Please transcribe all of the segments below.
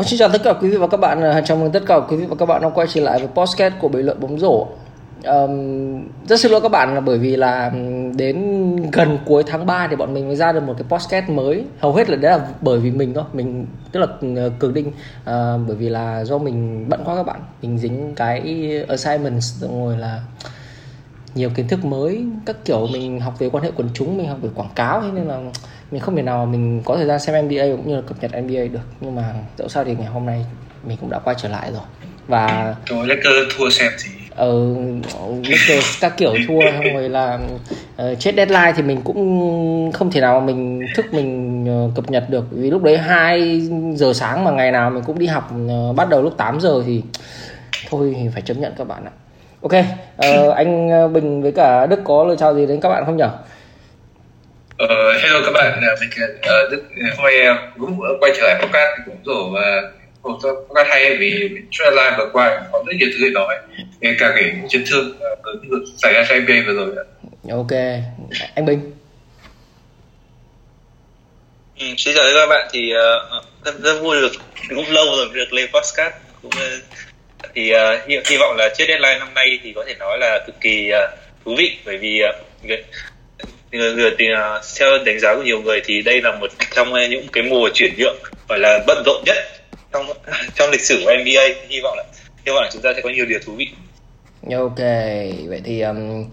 Một xin chào tất cả quý vị và các bạn. Ờ, chào mừng tất cả quý vị và các bạn đã quay trở lại với podcast của Bình luận bóng rổ. Um, rất xin lỗi các bạn là bởi vì là đến gần cuối tháng 3 thì bọn mình mới ra được một cái podcast mới hầu hết là đấy là bởi vì mình thôi mình tức là ờ, cường định uh, bởi vì là do mình bận quá các bạn mình dính cái assignment rồi là nhiều kiến thức mới các kiểu mình học về quan hệ quần chúng mình học về quảng cáo thế nên là mình không thể nào mình có thời gian xem NBA cũng như là cập nhật NBA được. Nhưng mà dẫu sao thì ngày hôm nay mình cũng đã quay trở lại rồi. Và rồi Lakers thua xem gì? Ờ Lakers các kiểu thua xong rồi là uh, chết deadline thì mình cũng không thể nào mình thức mình uh, cập nhật được. Vì lúc đấy 2 giờ sáng mà ngày nào mình cũng đi học uh, bắt đầu lúc 8 giờ thì thôi thì phải chấp nhận các bạn ạ. Ok uh, anh Bình với cả Đức có lời chào gì đến các bạn không nhỉ? Uh, hello các bạn, mình uh, Đức hôm nay cũng quay trở lại podcast cũng rồi và một podcast hay vì live vừa qua có rất nhiều thứ để nói về cả cái chấn thương uh, xảy ra cho NBA vừa rồi. Ok, anh Bình. Ừ, xin chào các bạn thì uh, rất, rất vui được cũng lâu rồi được lên podcast cũng uh, thì uh, hy, hy vọng là trước deadline năm nay thì có thể nói là cực kỳ uh, thú vị bởi vì uh, người, người thì uh, theo đánh giá của nhiều người thì đây là một trong những cái mùa chuyển nhượng gọi là bận rộn nhất trong trong lịch sử của NBA hy vọng là hy vọng là chúng ta sẽ có nhiều điều thú vị Ok, vậy thì um,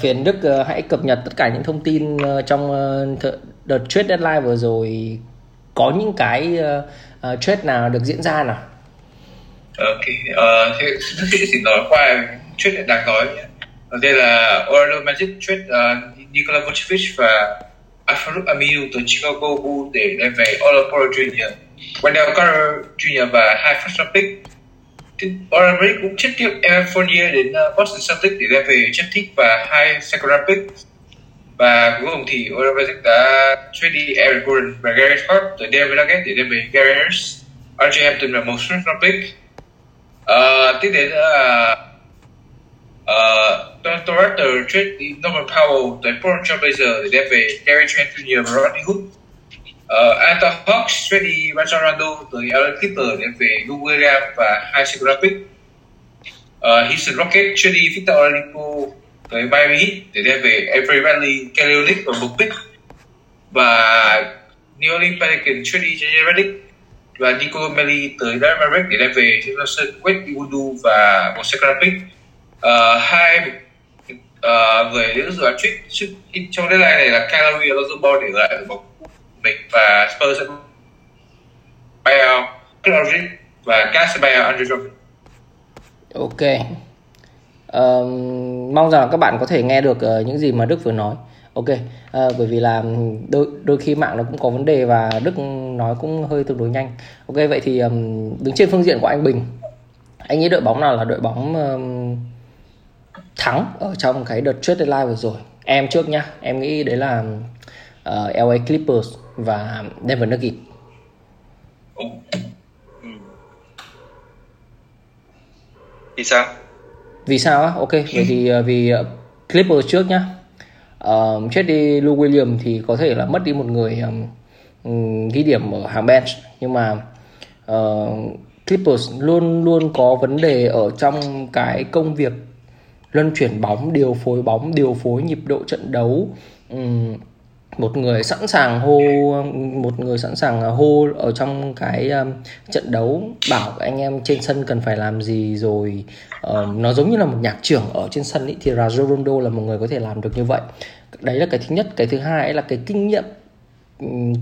phiền Đức uh, hãy cập nhật tất cả những thông tin uh, trong uh, th- đợt trade deadline vừa rồi có những cái uh, uh, trade nào được diễn ra nào? Ok, uh, thế chỉ nói qua trade đáng nói nhé. Đầu tiên là Orlando Magic trade uh, Nikola Vucevic và Alfredo Amiu từ Chicago Bulls để đem về Otto Porter Jr., Wendell Carter Jr. và hai first round pick. Orlando cũng chấp tiếp Evan Fournier đến uh, Boston Celtics để đem về Jeff thích và hai second round pick. Và cuối cùng thì Orlando Magic đã trade đi Eric Gordon và Gary Hart từ Denver Nuggets để đem về Gary Harris, RJ Hampton và một first round pick. Uh, tiếp đến là uh, Ờ, Toronto Raptors trade Norman Powell tới Portland Trail Blazers để đem về Gary Trent Jr. và Rodney Hood. Ờ, uh, Atlanta Hawks trade đi Rajon Rondo tới LA Clippers để đem về Lou Williams và hai second round pick. Uh, Houston Rockets trade đi Victor Oladipo tới Miami Heat để đem về Avery Bradley, Kelly Olynyk và một pick. Và New Orleans Pelicans trade đi JJ Redick và Nico Melli tới Dallas Mavericks để đem về James Wade Iwudu và một second round pick. Uh, hai uh, người những dự án trước trong deadline này là Calgary Lonzo Ball để lại đội bóng mình và Spurs sẽ buyout và Casper buyout Andre Ok. Um, mong rằng các bạn có thể nghe được uh, những gì mà Đức vừa nói. Ok, uh, bởi vì là đôi đôi khi mạng nó cũng có vấn đề và Đức nói cũng hơi tương đối nhanh. Ok, vậy thì um, đứng trên phương diện của anh Bình, anh nghĩ đội bóng nào là đội bóng um, thắng ở trong cái đợt trade deadline vừa rồi. Em trước nhá em nghĩ đấy là uh, LA Clippers và Denver Nuggets. Vì sao? Vì sao á? Ok vậy thì uh, vì uh, Clippers trước nhá. Uh, chết đi Lou Williams thì có thể là mất đi một người um, ghi điểm ở hàng bench. Nhưng mà uh, Clippers luôn luôn có vấn đề ở trong cái công việc luân chuyển bóng điều phối bóng điều phối nhịp độ trận đấu. Một người sẵn sàng hô một người sẵn sàng hô ở trong cái um, trận đấu bảo anh em trên sân cần phải làm gì rồi. Nó giống như là một nhạc trưởng ở trên sân ý, thì Rajon Rondo là một người có thể làm được như vậy. Đấy là cái thứ nhất. Cái thứ hai là cái kinh nghiệm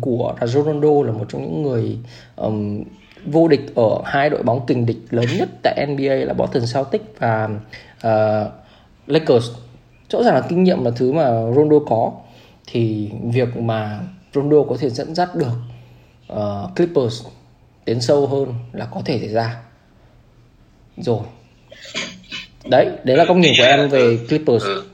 của Rajon Rondo là một trong những người um, vô địch ở hai đội bóng kình địch lớn nhất tại NBA là Boston Celtics và uh, Lakers rõ ràng là kinh nghiệm là thứ mà Rondo có. Thì việc mà Rondo có thể dẫn dắt được uh, Clippers tiến sâu hơn là có thể xảy ra. Rồi. Đấy đấy là góc nhìn của em về Clippers. Ừ.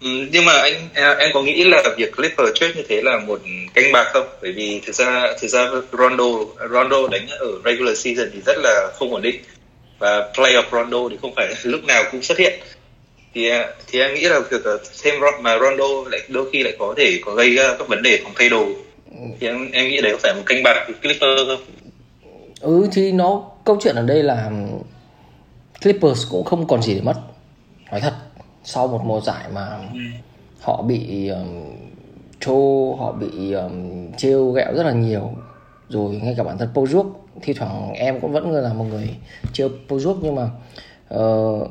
Ừ, nhưng mà anh em có nghĩ là việc Clippers trade như thế là một canh bạc không? Bởi vì thực ra thực ra Rondo Rondo đánh ở regular season thì rất là không ổn định và playoff Rondo thì không phải lúc nào cũng xuất hiện thì thì em nghĩ là việc thêm mà Rondo lại đôi khi lại có thể có gây các vấn đề phòng thay đồ thì em, em nghĩ đấy có phải một canh bạc Clipper không? ừ thì nó câu chuyện ở đây là Clippers cũng không còn gì để mất nói thật sau một mùa giải mà ừ. họ bị um, trô họ bị um, trêu ghẹo rất là nhiều rồi ngay cả bản thân Pojuk thi thoảng em cũng vẫn là một người trêu Pojuk nhưng mà uh,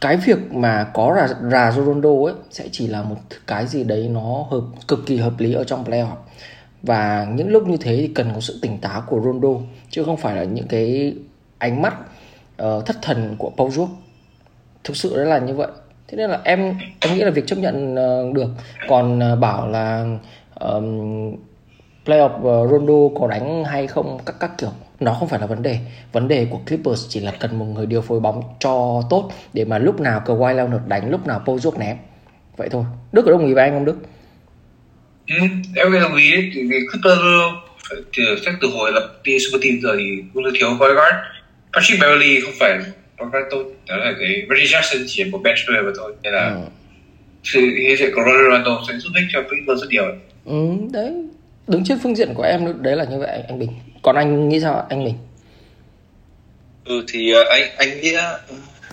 cái việc mà có là rà Ronaldo ấy sẽ chỉ là một cái gì đấy nó hợp cực kỳ hợp lý ở trong playoff. Và những lúc như thế thì cần có sự tỉnh táo của Ronaldo chứ không phải là những cái ánh mắt uh, thất thần của Paul George thực sự đó là như vậy. Thế nên là em em nghĩ là việc chấp nhận uh, được. Còn uh, bảo là um, playoff uh, Ronaldo có đánh hay không? Các các kiểu. Nó không phải là vấn đề. Vấn đề của Clippers chỉ là cần một người điều phối bóng cho tốt để mà lúc nào Kawhi Leonard đánh lúc nào Paul ném. Vậy thôi. Đức có đồng ý với anh không Đức? Ừ, em đồng ý. Thì Clippers từ chắc từ hồi lập đi super team rồi thì cũng thiếu point guard Patrick Beverly không phải point guard tốt. Đó là cái Reggie Jackson chỉ là một bench player mà thôi. Nên là ừ. sự hiện diện của Ronaldo sẽ giúp ích cho Clippers rất nhiều. Ừ, đấy đứng trên phương diện của em đấy là như vậy anh Bình. Còn anh nghĩ sao anh Bình? Ừ thì ờ, anh anh nghĩ ờ,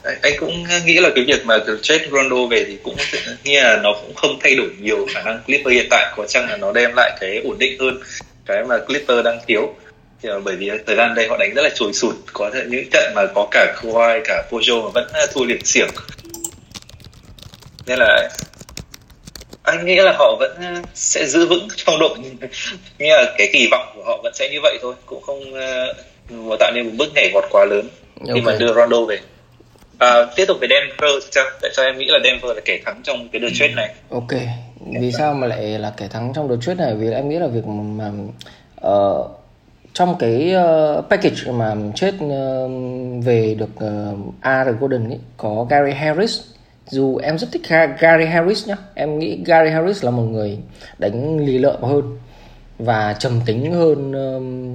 anh, anh cũng nghĩ là cái việc mà trade Ronaldo về thì cũng nghĩa là nó cũng không thay đổi nhiều khả năng Clipper hiện tại có chăng là nó đem lại cái ổn định hơn cái mà Clipper đang thiếu. Thì ờ, bởi vì thời gian đây họ đánh rất là trồi sụt có thể những trận mà có cả Kawhi cả Pojo mà vẫn thua liền xiềng nên là anh nghĩ là họ vẫn ờ, sẽ giữ vững trong đội. Nghĩa là cái kỳ vọng của họ vẫn sẽ như vậy thôi cũng không uh, tạo nên một bước nhảy vọt quá lớn. Okay. khi mà đưa Rondo về. À, tiếp tục về Denver sao tại sao em nghĩ là Denver là kẻ thắng trong cái đợt trade này. Ok. Vì sao mà lại là kẻ thắng trong đợt trade này? Vì em nghĩ là việc mà uh, trong cái uh, package mà trade uh, về được uh, Aaron Gordon ấy, có Gary Harris dù em rất thích Gary Harris nhá. Em nghĩ Gary Harris là một người đánh lì lợm hơn và trầm tính hơn um,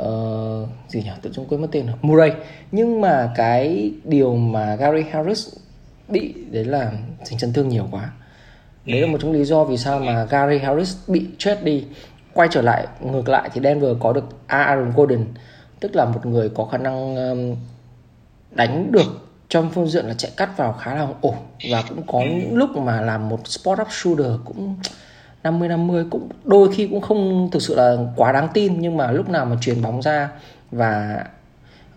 uh, gì nhỉ? Tự dưng quên mất tên rồi. Murray. Nhưng mà cái điều mà Gary Harris bị đấy là thành chấn thương nhiều quá. Đấy là một trong lý do vì sao mà Gary Harris bị chết đi. Quay trở lại ngược lại thì Denver có được Aaron Gordon tức là một người có khả năng um, đánh được trong phương diện là chạy cắt vào khá là ổn. Và cũng có những lúc mà làm một spot up shooter cũng 50 50 cũng đôi khi cũng không thực sự là quá đáng tin nhưng mà lúc nào mà truyền bóng ra và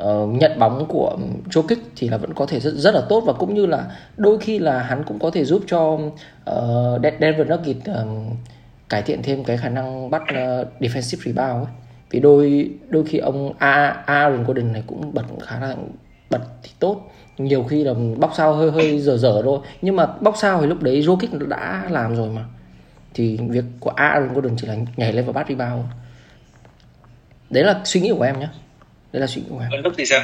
uh, nhận bóng của Jokic thì là vẫn có thể rất rất là tốt. Và cũng như là đôi khi là hắn cũng có thể giúp cho uh, Denver Nuggets uh, cải thiện thêm cái khả năng bắt uh, defensive rebound ấy. Vì đôi đôi khi ông Aaron Gordon này cũng bật khá là bật thì tốt nhiều khi là bóc sao hơi hơi dở dở thôi. Nhưng mà bóc sao thì lúc đấy Jokic đã làm rồi mà. Thì việc của Aaron Gordon chỉ là nhảy lên và bắt rebound. Đấy là suy nghĩ của em nhé đấy là suy nghĩ của em. Lúc thì sao?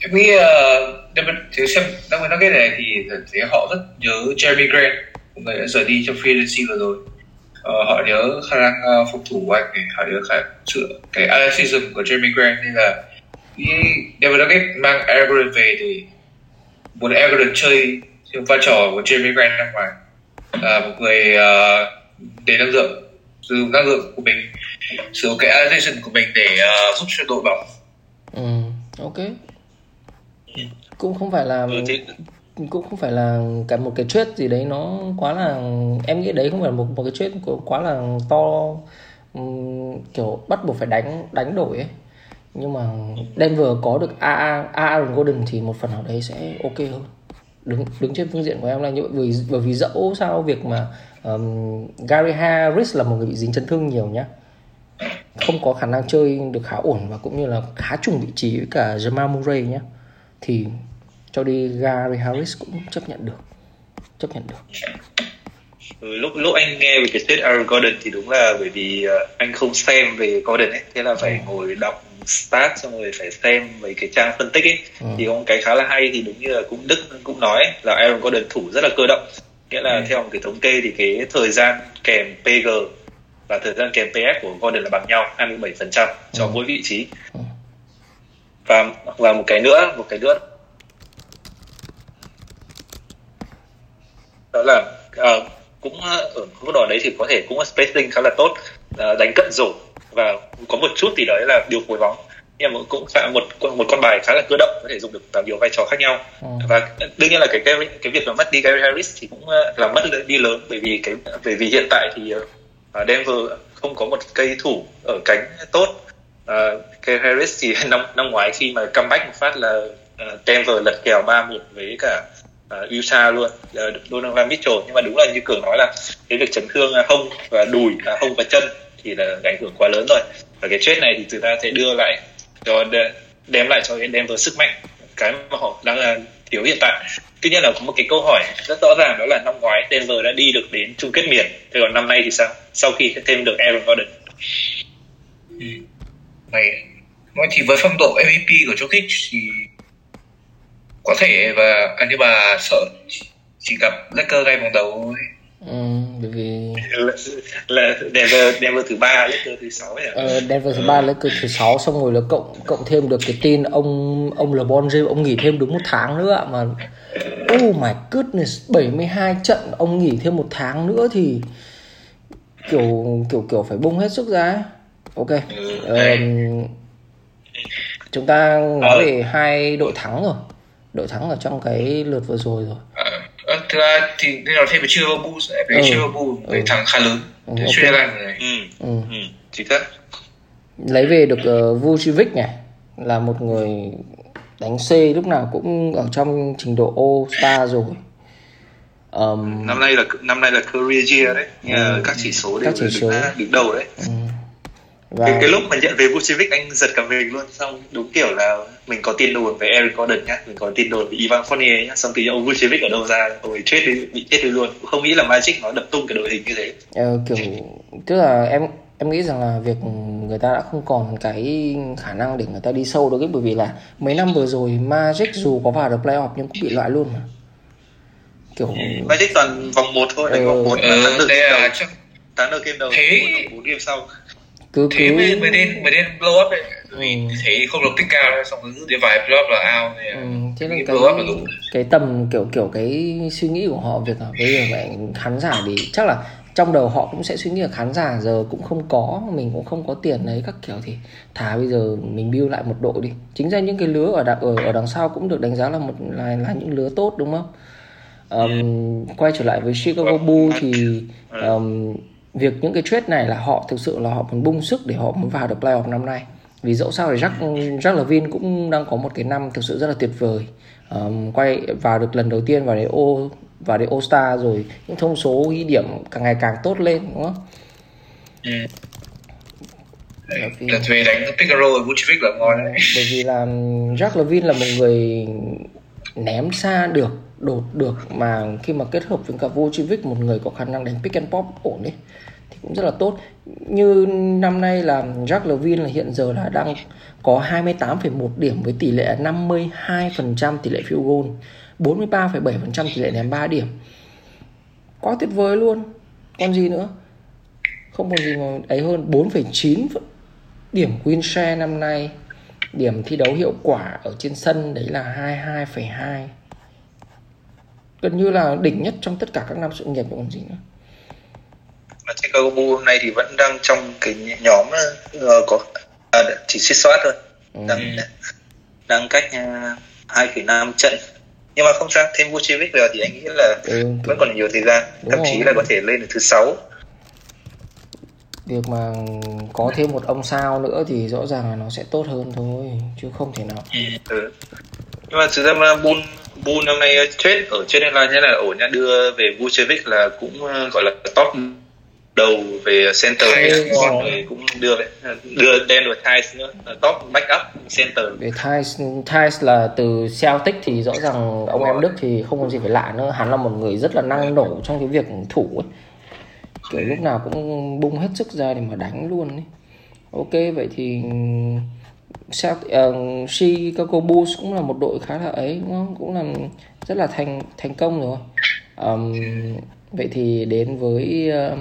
Em nghĩ uh, thì xem đang nói cái này thì thấy họ rất nhớ Jeremy Grant người đã rời đi trong free agency vừa rồi. Uh, họ nhớ khả năng uh, phòng thủ của anh họ nhớ khả sự cái athleticism của Jeremy Grant nên là Denver Nuggets mang Aaron về thì muốn Aaron chơi vai trò của Jeremy Grant ra ngoài là một người uh, để năng lượng sử dụng năng lượng của mình sử dụng cái adaptation của mình để uh, giúp cho đội bóng. Ừ ok. Cũng không phải là cũng không phải là cả một cái trade gì đấy nó quá là em nghĩ đấy không phải là một một cái trade quá là to um, kiểu bắt buộc phải đánh đánh đổi ấy nhưng mà Denver có được Aaron Gordon thì một phần nào đấy sẽ ok hơn. Đứng đứng trên phương diện của em là như vậy bởi, bởi vì dẫu sao việc mà um, Gary Harris là một người bị dính chấn thương nhiều nhá. Không có khả năng chơi được khá ổn và cũng như là khá trùng vị trí với cả Jamal Murray nhá. Thì cho đi Gary Harris cũng chấp nhận được chấp nhận được. Ừ, lúc lúc anh nghe về cái trade Aaron Gordon thì đúng là bởi vì uh, anh không xem về Gordon ấy thế là phải ừ. ngồi đọc start xong rồi phải xem mấy cái trang phân tích ấy ừ. thì có một cái khá là hay thì đúng như là cũng Đức cũng nói ấy, là Aaron Gordon thủ rất là cơ động nghĩa là ừ. theo một cái thống kê thì cái thời gian kèm PG và thời gian kèm PS của Gordon là bằng nhau 27% cho ừ. mỗi vị trí ừ. và và một cái nữa một cái nữa đó là uh, cũng ở mức độ đấy thì có thể cũng spacing khá là tốt uh, đánh cận rổ và có một chút thì đấy là điều phối bóng. Nhưng mà cũng là một một con bài khá là cơ động có thể dùng được vào nhiều vai trò khác nhau. Ừ. và đương nhiên là cái cái cái việc mà mất đi Gary Harris thì cũng là mất đi lớn bởi vì cái bởi vì hiện tại thì Denver không có một cây thủ ở cánh tốt. Uh, Gary Harris thì năm năm ngoái khi mà comeback một phát là Denver lật kèo 3-1 với cả uh, Utah luôn uh, Donovan Mitchell. Nhưng mà đúng là như cường nói là cái việc chấn thương hông và đùi à, hông và chân thì là ảnh hưởng quá lớn rồi. Và cái trade này thì chúng ta sẽ đưa lại cho đem lại cho Denver sức mạnh. Cái mà họ đang là thiếu hiện tại. Tuy nhiên là có một cái câu hỏi rất rõ ràng đó là năm ngoái Denver đã đi được đến chung kết miền. Thế còn năm nay thì sao? Sau khi thêm được Aaron Gordon. Ừ. nói thì với phong độ MVP của Jokic thì có thể và anh bà sợ chỉ gặp Lakers ngay vòng đầu thôi Ừ, bởi vì là, là Denver Denver thứ ba Lakers thứ sáu ấy ờ, Denver thứ ba Lakers thứ sáu xong rồi là cộng cộng thêm được cái tin ông ông LeBron James ông nghỉ thêm đúng một tháng nữa mà oh my goodness 72 trận ông nghỉ thêm một tháng nữa thì kiểu kiểu kiểu phải bung hết sức ra ok ừ, um, chúng ta nói về hai đội thắng rồi. Đội thắng ở trong cái lượt vừa rồi rồi thực ra thì nên nói thêm về Chicago Bulls về ừ. Chicago Bulls về ừ. thắng khá lớn ừ, okay. này ừ. Ừ. ừ. chính xác lấy về được uh, Vucevic này là một người đánh C lúc nào cũng ở trong trình độ All Star rồi um, năm nay là năm nay là career year đấy ừ, các chỉ số đều các chỉ số đứng đầu đấy ừ. Và... Cái, cái lúc mà nhận về Vucevic anh giật cả mình luôn. Xong đúng kiểu là mình có tin đồn về Eric Gordon nhá. Mình có tin đồn về Ivan Fournier nhá. Xong thì ông Vucevic ở đâu ra? Rồi chết đi bị chết đi luôn. Không nghĩ là Magic nó đập tung cái đội hình như thế. Ờ, kiểu tức là em em nghĩ rằng là việc người ta đã không còn cái khả năng để người ta đi sâu được ấy. Bởi vì là mấy năm vừa rồi Magic dù có vào được playoff nhưng cũng bị loại luôn mà. Kiểu Magic toàn vòng 1 thôi đánh vòng 1 ừ, thắng được game đầu. thắng được game đầu thế bốn game sau cứ thế cứ... mới mới nên mới nên blow up ấy. Vì ừ. thấy không được tích cao xong rồi cứ đến vài blow up là out này. Ừ, thế là cái, up là đủ cái tầm kiểu kiểu cái suy nghĩ của họ việc là bây giờ phải khán giả thì chắc là trong đầu họ cũng sẽ suy nghĩ là khán giả giờ cũng không có mình cũng không có tiền đấy các kiểu thì thà bây giờ mình build lại một đội đi. Chính ra những cái lứa ở đằng ở, ở đằng sau cũng được đánh giá là một là là những lứa tốt đúng không? Um, quay trở lại với Chicago Bulls thì um, việc những cái trade này là họ thực sự là họ muốn bung sức để họ muốn vào được playoff năm nay vì dẫu sao thì Jack Jack Levine cũng đang có một cái năm thực sự rất là tuyệt vời um, quay vào được lần đầu tiên vào đấy ô vào đấy All Star rồi những thông số ghi điểm càng ngày càng tốt lên đúng không? Ừ. Lần về đánh pick and roll Vucevic là ngon đấy. Bởi vì là Jack Levine là một người ném xa được, đột được mà khi mà kết hợp với cả Vucevic một người có khả năng đánh pick and pop ổn đấy thì cũng rất là tốt. Như năm nay là Jack Levine là hiện giờ là đang có 28,1 điểm với tỷ lệ 52% tỷ lệ field goal 43,7% tỷ lệ ném 3 điểm. Quá tuyệt vời luôn. Còn gì nữa? Không còn gì mà ấy hơn 4,9 điểm win share năm nay. Điểm thi đấu hiệu quả ở trên sân đấy là 22,2 gần như là đỉnh nhất trong tất cả các năm sự nghiệp còn gì nữa? Mà Chicago Bulls hôm nay thì vẫn đang trong cái nhóm uh, có à, chỉ suýt soát thôi. Ừ. đang, đang cách uh, 2,5 trận. Nhưng mà không sao thêm Vucevic vào thì anh nghĩ là ừ, vẫn còn nhiều thời gian. Thậm chí là có thể lên được thứ sáu. Việc mà có thêm một ông sao nữa thì rõ ràng là nó sẽ tốt hơn thôi chứ không thể nào. Ừ. nhưng mà thực ra mà Bull Bull năm nay trade ở trên deadline thế là ổn nha đưa về Vucevic là cũng ờ, gọi là top đầu về center Hay, rồi cũng đưa đưa Daniel Tice nữa top backup center. Về Tice Tice là từ Celtic thì rõ ràng ông em Đức thì không có gì phải lạ nữa. Hắn là một người rất là năng nổ trong cái việc thủ ấy. Kiểu lúc nào cũng bung hết sức ra để mà đánh luôn ấy. Ok vậy thì sao uh, Chicago Bulls cũng là một đội khá là ấy đúng không? cũng là rất là thành thành công rồi. Um, vậy thì đến với uh,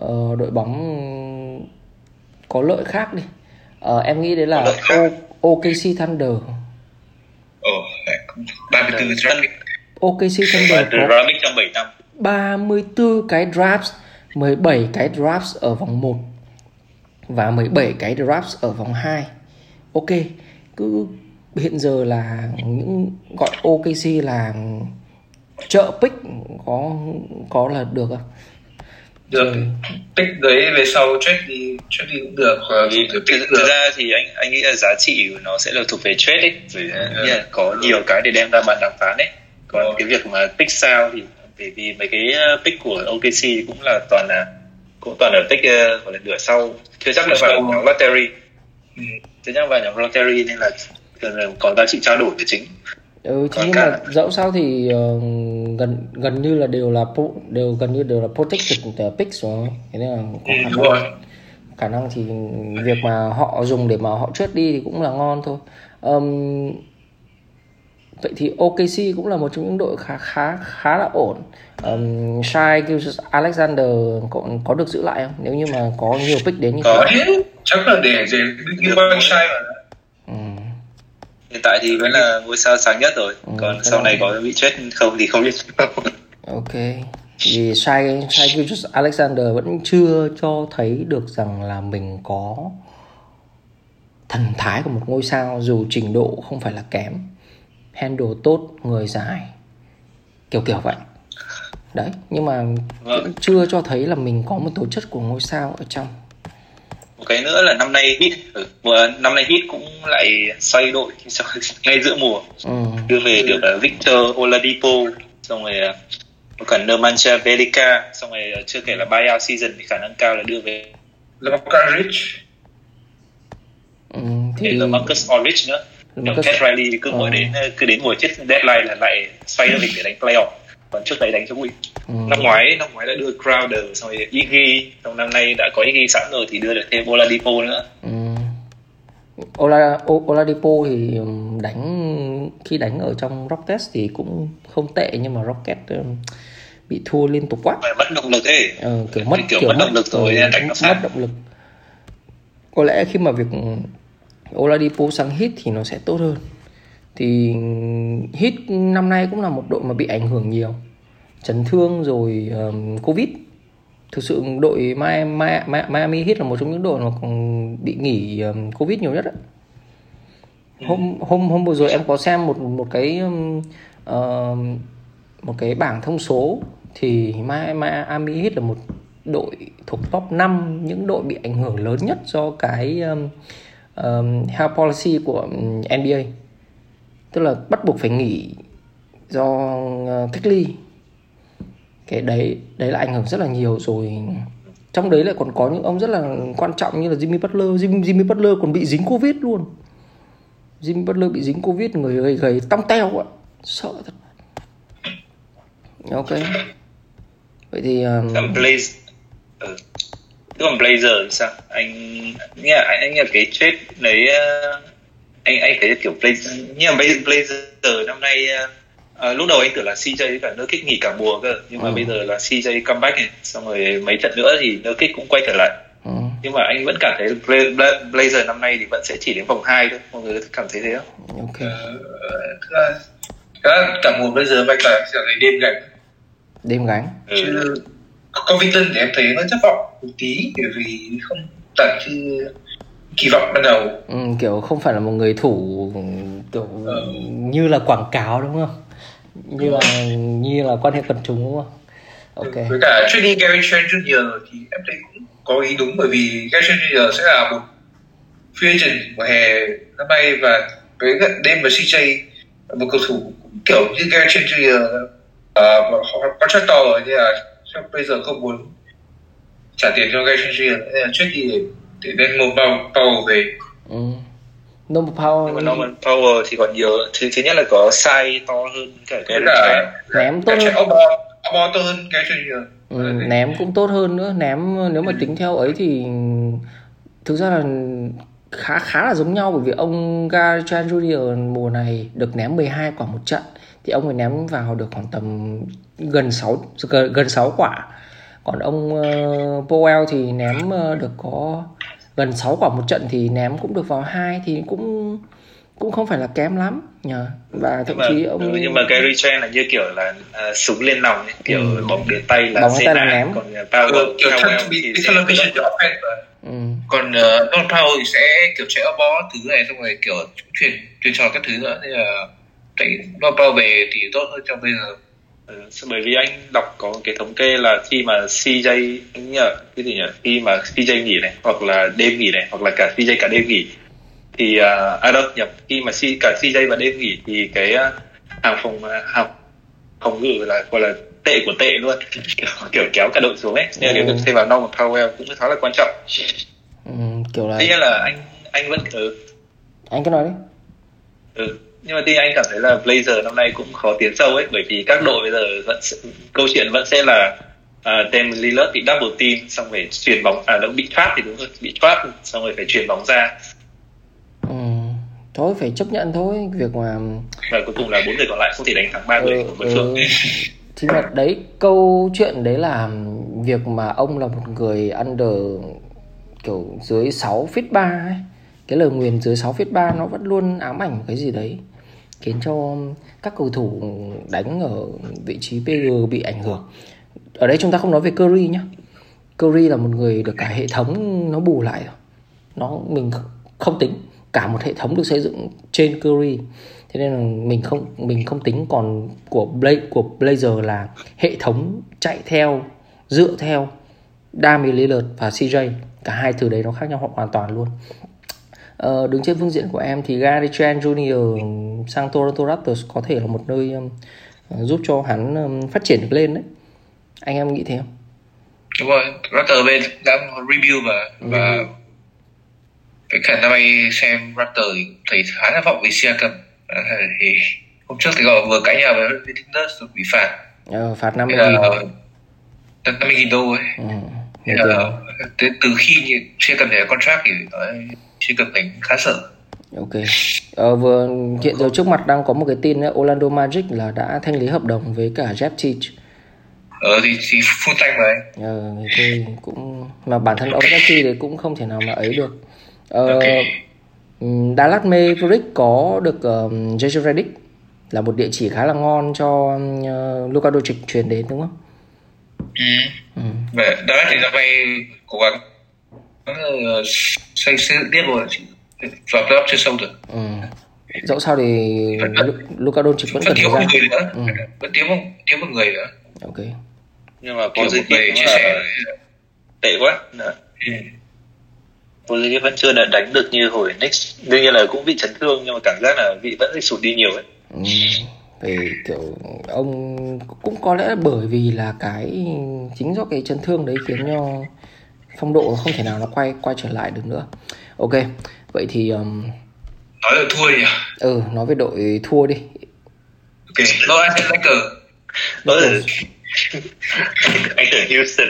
uh, đội bóng có lợi khác đi. Uh, em nghĩ đấy là o, OKC Thunder Ồ, 34 draft. OKC Thunder có 34 cái drafts 17 cái drafts ở vòng 1 và 17 cái drafts ở vòng 2 ok cứ hiện giờ là những gọi OKC là chợ pick có có là được không được. Ừ. pick đấy về sau trade đi trade đi cũng được và vì thực, thực, thực ra thì anh anh nghĩ là giá trị của nó sẽ là thuộc về trade ấy. Vì ừ. là có nhiều cái để đem ra bàn đàm phán ấy. Còn ừ. cái việc mà pick sao thì bởi vì mấy cái ờ, pick của OKC cũng là toàn là cũng toàn là pick uh, gọi là nửa sau. Chưa chắc là vào nhóm lottery. Ừ. chưa chắc vào nhóm lottery nên là có giá trị trao đổi là chính. Ừ chứ nhưng cả... mà dẫu sao thì uh, gần gần như là đều là đều gần như đều là protected picks rồi thế nên là có khả năng. khả năng thì việc mà họ dùng để mà họ trade đi thì cũng là ngon thôi. Um, vậy thì OKC cũng là một trong những đội khá khá khá là ổn. Um, Shai Alexander có, có được giữ lại không? Nếu như mà có nhiều pick đến như có thế. chắc là để để như Shai mà. ừ. Hiện tại thì vẫn là ngôi sao sáng nhất rồi. Ừ, còn sau này có bị chết không thì không biết. Ok. Vì Shai Shai Alexander vẫn chưa cho thấy được rằng là mình có thần thái của một ngôi sao dù trình độ không phải là kém. Handle tốt người dài. Kiểu kiểu vậy. Đấy nhưng mà vâng. chưa cho thấy là mình có một tố chất của ngôi sao ở trong một cái nữa là năm nay hit. Ừ, năm nay hit cũng lại xoay đội ngay giữa mùa. Ừ. đưa về được là Victor Oladipo xong rồi có cả Nemanja Belica xong rồi chưa kể là buyout season thì khả năng cao là đưa về. LaMarcus Rich ừ, thì... là Marcus Aldridge nữa. Nhưng Ted Riley cứ mỗi đến cứ đến mùa chết deadline là lại xoay mình để đánh playoff trước đấy đánh chống Win ừ. năm ngoái năm ngoái đã đưa Crowder xong rồi Iggy xong năm nay đã có Iggy sẵn rồi thì đưa được thêm Oladipo nữa. Ừ. Ola, Oladipo thì đánh khi đánh ở trong Rockets thì cũng không tệ nhưng mà Rocket bị thua liên tục quá. Mất động lực ấy. Ờ, kiểu mất kiểu, kiểu mất động lực rồi ừ, đánh mất động lực. Có lẽ khi mà việc Oladipo sang hit thì nó sẽ tốt hơn. Thì hit năm nay cũng là một đội mà bị ảnh hưởng nhiều chấn thương rồi um, covid. Thực sự đội Miami Heat là một trong những đội mà còn bị nghỉ um, covid nhiều nhất đấy. hôm hôm hôm vừa rồi em có xem một một cái uh, một cái bảng thông số thì Miami Heat là một đội thuộc top 5 những đội bị ảnh hưởng lớn nhất do cái um, um, health policy của NBA tức là bắt buộc phải nghỉ do uh, cách ly cái đấy đấy là ảnh hưởng rất là nhiều rồi. Trong đấy lại còn có những ông rất là quan trọng như là Jimmy Butler. Jimmy, Jimmy Butler còn bị dính covid luôn. Jimmy Butler bị dính covid người gầy gầy tong teo ạ. Sợ thật. Ok. Vậy thì um... Blaze ừ. còn Blazer thì sao? Anh nghe anh anh là cái trade đấy ờ, anh anh thấy kiểu Blazer nhưng mà Blazer năm nay uh, À, lúc đầu anh tưởng là CJ với cả Nurkic nghỉ cả mùa cơ nhưng mà ừ. bây giờ là CJ comeback này xong rồi mấy trận nữa thì Nurkic cũng quay trở lại ừ. nhưng mà anh vẫn cảm thấy Blazer năm nay thì vẫn sẽ chỉ đến vòng 2 thôi mọi người cảm thấy thế không? Ok. Uh, cả mùa bây giờ vậy là sẽ thấy đêm gánh đêm gánh ừ. chứ Covington thì em thấy nó thất vọng một tí bởi vì không đạt như kỳ vọng ban đầu ừ, kiểu không phải là một người thủ kiểu ừ. như là quảng cáo đúng không như là như là quan hệ quần chúng đúng không? Ok. với cả trading Gary Trent Jr thì em thấy cũng có ý đúng bởi vì Gary Trent Jr sẽ là một free agent của hè năm nay và với đêm và CJ một cầu thủ kiểu như Gary Trent Jr uh, họ contract to rồi nhưng là bây giờ không muốn trả tiền cho Gary Trent Jr nên là trade đi để để đem Norman Powell về. Ừ. Norman Powell nhưng mà Norman Powell thì còn nhiều thứ thứ nhất là có size to hơn cả cái cả ném tốt hơn. Obo to hơn cái chuyện ừ, ném cũng tốt hơn nữa. Ném nếu mà tính theo ấy thì thực ra là khá khá là giống nhau bởi vì ông Gary Trent Jr. mùa này được ném 12 quả một trận thì ông ấy ném vào được khoảng tầm gần 6 gần 6 quả. Còn ông uh, Powell thì ném uh, được có gần 6 quả một trận thì ném cũng được vào hai thì cũng cũng không phải là kém lắm nhờ. Và thậm chí ông ừ, nhưng mà Gary Trent là như kiểu là uh, súng lên nòng ấy, kiểu ừ. bóng đến tay là bóng tay là ném. còn Powell kiểu Powell thì television ừ. còn uh, North Powell thì sẽ kiểu chạy bó thứ này xong rồi kiểu truyền truyền trò các thứ nữa. Nên là thấy North Powell về thì tốt hơn trong bây giờ Ừ, bởi vì anh đọc có cái thống kê là khi mà CJ anh cái gì nhỉ khi mà CJ nghỉ này hoặc là đêm nghỉ này hoặc là cả CJ cả đêm nghỉ thì uh, à đâu nhập khi mà C, cả CJ và đêm nghỉ thì cái uh, hàng phòng uh, hàng phòng ngự là gọi là tệ của tệ luôn. Kiểu, kiểu kéo cả đội xuống ấy nên là Ừ. cái việc thêm vào Norman Powell cũng khá là quan trọng. Ừ, kiểu là tuy nhiên là anh anh vẫn ừ, anh cứ nói đi. Ừ. nhưng mà tuy anh cảm thấy là Blazer năm nay cũng khó tiến sâu ấy bởi vì các đội bây giờ vẫn câu chuyện vẫn sẽ là uh, Damian Lillard bị double team xong rồi truyền bóng à đâu bị trap thì đúng rồi bị trap xong rồi phải truyền bóng ra ừ. thôi phải chấp nhận thôi việc mà và cuối cùng là bốn người còn lại không thể đánh thắng ba người ừ, của đối phương ừ. thì mà đấy câu chuyện đấy là việc mà ông là một người under kiểu dưới 6 feet 3 ấy cái lời nguyền dưới 6 feet 3 nó vẫn luôn ám ảnh cái gì đấy khiến cho các cầu thủ đánh ở vị trí PG bị ảnh hưởng. Ở đây chúng ta không nói về Curry nhé. Curry là một người được cả hệ thống nó bù lại rồi. Nó, mình không tính. Cả một hệ thống được xây dựng trên Curry. Thế nên là mình không mình không tính. Còn của Blake của Blazer là hệ thống chạy theo, dựa theo Damian Lillard và CJ cả hai thứ đấy nó khác nhau hoàn toàn luôn. Ờ, đứng trên phương diện của em thì Gary Trent Jr. sang Toronto Raptors có thể là một nơi um, giúp cho hắn um, phát triển được lên đấy anh em nghĩ thế không? đúng rồi Raptor bên đã review và và cái khả năm nay xem Raptor thì thấy khá là vọng với Siakam À, thì hôm trước thì họ vừa cãi nhau với Nurse bị phạt Ờ, phạt 50 Thế nghìn năm mươi nghìn đô ấy ừ. Thế là từ, khi chưa cần thể contract thì nói chưa cần đánh khá sợ Ok. Ờ, vừa hiện giờ trước mặt đang có một cái tin ấy, Orlando Magic là đã thanh lý hợp đồng với cả Jeff Teague. ờ thì, thì full time anh Ờ, thì cũng mà bản thân ông Jeff Teague thì cũng không thể nào mà ấy được. Ờ, Ok. ừm, Dallas Mavericks có được um, JJ Redick là một địa chỉ khá là ngon cho uh, Luka Doncic chuyển đến đúng không? ừ. Ừ. Vậy đó thì năm nay cố gắng uh, xây xây dựng tiếp rồi. Vào playoff chưa sâu được Ừ. Dẫu sao thì Lu- Luka Doncic vẫn vẫn cần thiếu một người nữa. Ừ. vẫn thiếu một thiếu một người nữa. Ok. nhưng mà Porzingis người cũng chia là sẻ tệ quá. Ừ. Porzingis vẫn chưa đã đánh được như hồi Knicks. Đương nhiên là cũng bị chấn thương nhưng mà cảm giác là vị vẫn sụt đi nhiều ấy. Ừ, về kiểu ông cũng có lẽ là bởi vì là cái chính do cái chấn thương đấy khiến cho phong độ không thể nào nó quay quay trở lại được nữa. Ok vậy thì um, nói là thua nhỉ? Ừ nói về đội thua đi. Ok Los Angeles Lakers Đó là anh tưởng Houston.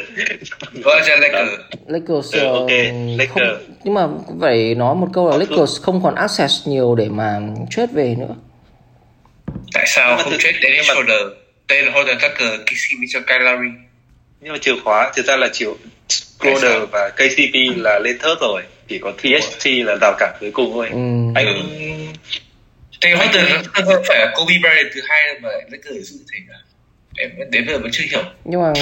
Los Angeles Lakers Lakers Ừ, ok, uh, Lakers. không nhưng mà phải nói một câu là Lakers. Không còn access nhiều để mà trade về nữa. Tại sao không trade mà- Schroeder tên Holden Tucker KCP cho Kyle Lowry? Nhưng mà chìa khóa thực ra là chịu Sao? và KCP là lên thớt rồi. Chỉ có THT là rào cản cuối cùng thôi. Ừ. anh Ừ. Tên Holden Tucker phải là Kobe Bryant thứ hai mà Lakers giữ thể cả em đến bây giờ vẫn chưa hiểu. Nhưng mà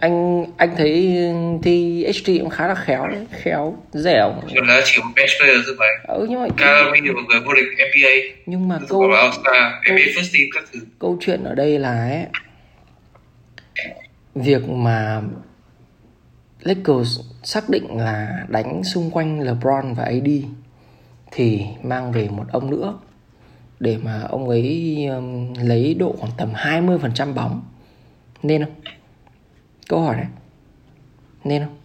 anh anh thấy THT cũng khá là khéo đấy khéo dẻo. Còn là chỉ một bench player thôi mà ừ nhưng mà Lowry là một người vô địch NBA nhưng mà câu NBA First Team các thứ. câu chuyện ở đây là ấy, việc mà Lakers xác định là đánh xung quanh LeBron và AD thì mang về một ông nữa. Để mà ông ấy um, lấy độ khoảng tầm 20% bóng. Nên không? Câu hỏi đấy nên không?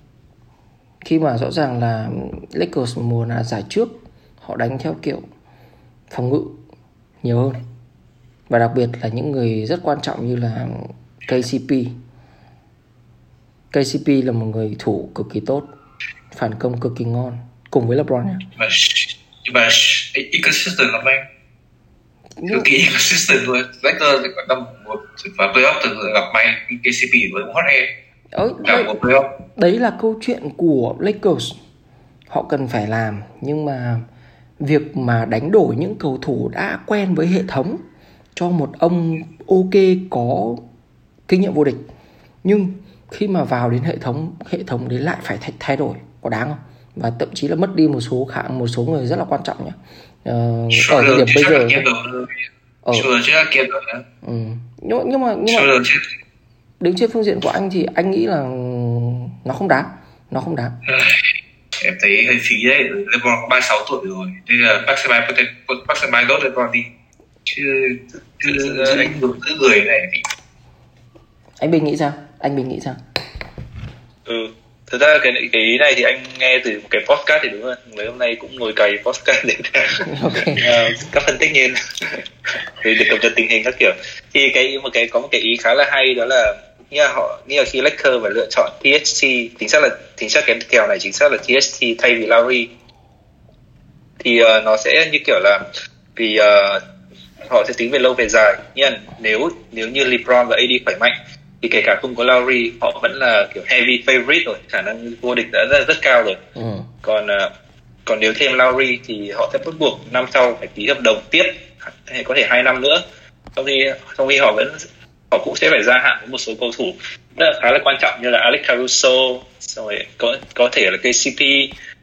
Khi mà rõ ràng là Lakers mùa là giải trước họ đánh theo kiểu phòng ngự nhiều hơn. Và đặc biệt là những người rất quan trọng như là KCP KCP là một người thủ cực kỳ tốt phản công cực kỳ ngon cùng với LeBron. Nhé mà nhưng mà inconsistent lắm anh cực kỳ inconsistent luôn. Lakers thì có năm một và playoff từng gặp may KCP với hot Ơi, cả đấy, một playoff. Đấy là câu chuyện của Lakers. Họ cần phải làm nhưng mà việc mà đánh đổi những cầu thủ đã quen với hệ thống cho một ông ok có kinh nghiệm vô địch nhưng khi mà vào đến hệ thống hệ thống đấy lại phải thay, đổi có đáng không? Và thậm chí là mất đi một số khả một số người rất là quan trọng nhé uh, ở thời điểm bây giờ ở rồi ừ. nhưng nhưng mà nhưng mà đứng trên phương diện của anh thì anh nghĩ là nó không đáng nó không đáng. Em thấy hơi phí đấy. LeBron có 36 tuổi rồi. Nên là maximize maximize tốt LeBron đi. Chứ cứ anh giữ người này thì anh Bình nghĩ sao anh Bình nghĩ sao? Ừ. Thực ra cái cái ý này thì anh nghe từ một cái podcast thì đúng rồi. Mấy hôm nay cũng ngồi cày podcast để okay. uh, các phân tích như để được cập nhật tình hình các kiểu. Thì cái một cái có một cái ý khá là hay đó là như là họ như là khi Lakers và lựa chọn THT chính xác là chính xác cái kèo này chính xác là THT thay vì Lowry. Thì uh, nó sẽ như kiểu là vì uh, họ sẽ tính về lâu về dài. Nhưng nếu nếu như LeBron và AD khỏe mạnh thì kể cả không có Lowry họ vẫn là kiểu heavy favorite rồi khả năng vô địch đã rất, rất cao rồi. Ừ. còn uh, còn nếu thêm Lowry thì họ sẽ bắt buộc năm sau phải ký hợp đồng tiếp hay có thể hai năm nữa. Trong khi trong khi họ vẫn họ cũng sẽ phải gia hạn với một số cầu thủ rất là khá là quan trọng như là Alex Caruso rồi có có thể là KCP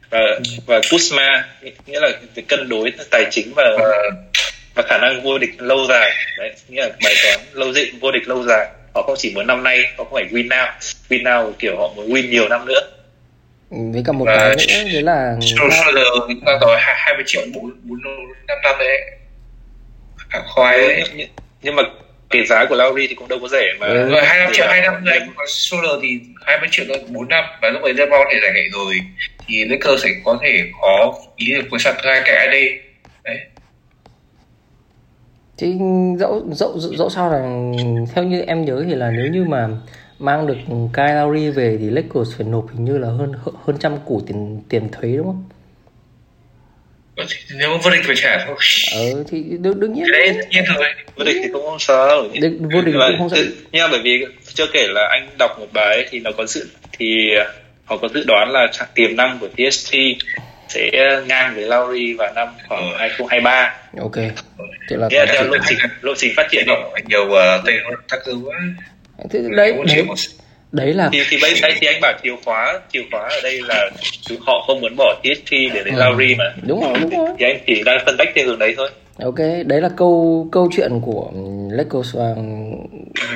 và và Kuzma nghĩa là việc cân đối tài chính và và khả năng vô địch lâu dài. Đấy nghĩa là bài toán lâu dị vô địch lâu dài họ không chỉ muốn năm nay họ không phải win now win now kiểu họ muốn win nhiều năm nữa ừ, với cả một và cái nữa đấy là Schroeder chúng ta đòi 20 triệu bốn bốn năm năm đấy khoai đấy nhưng, nhưng mà cái giá của Lowry thì cũng đâu có rẻ mà ừ. rồi 25 triệu hai năm đấy còn Schroeder thì 20 triệu thôi 4 năm và lúc ấy LeBron thể giải nghệ rồi thì Lakers sẽ có thể có ý được với sẵn hai cái đây đấy chứ dẫu dẫu dẫu sao là theo như em nhớ thì là nếu như mà mang được Lowry về thì Lakers phải nộp hình như là hơn hơn trăm củ tiền tiền thuế đúng không? Ờ, nếu vô địch phải trả thôi. Ờ thì đương, đương nhiên. Đấy nhiên rồi. Vô địch thì cũng không sao. vô địch cũng không sao. Nhưng bởi vì chưa kể là anh đọc một bài thì nó có dự thì họ có dự đoán là tiềm năng của TST sẽ ngang với Lowry vào năm khoảng 2023. Ok. Thế là yeah, theo lộ trình lộ trình phát triển nhiều uh, tên thắc tư quá. Thế đấy, đấy, đấy là thì thì bây đây thì anh bảo chìa khóa chìa khóa ở đây là họ không muốn bỏ TSP để lấy ừ. Lowry mà. Đúng rồi, đúng rồi. Thì anh chỉ đang phân tích theo hướng đấy thôi. Ok, đấy là câu câu chuyện của Lakers và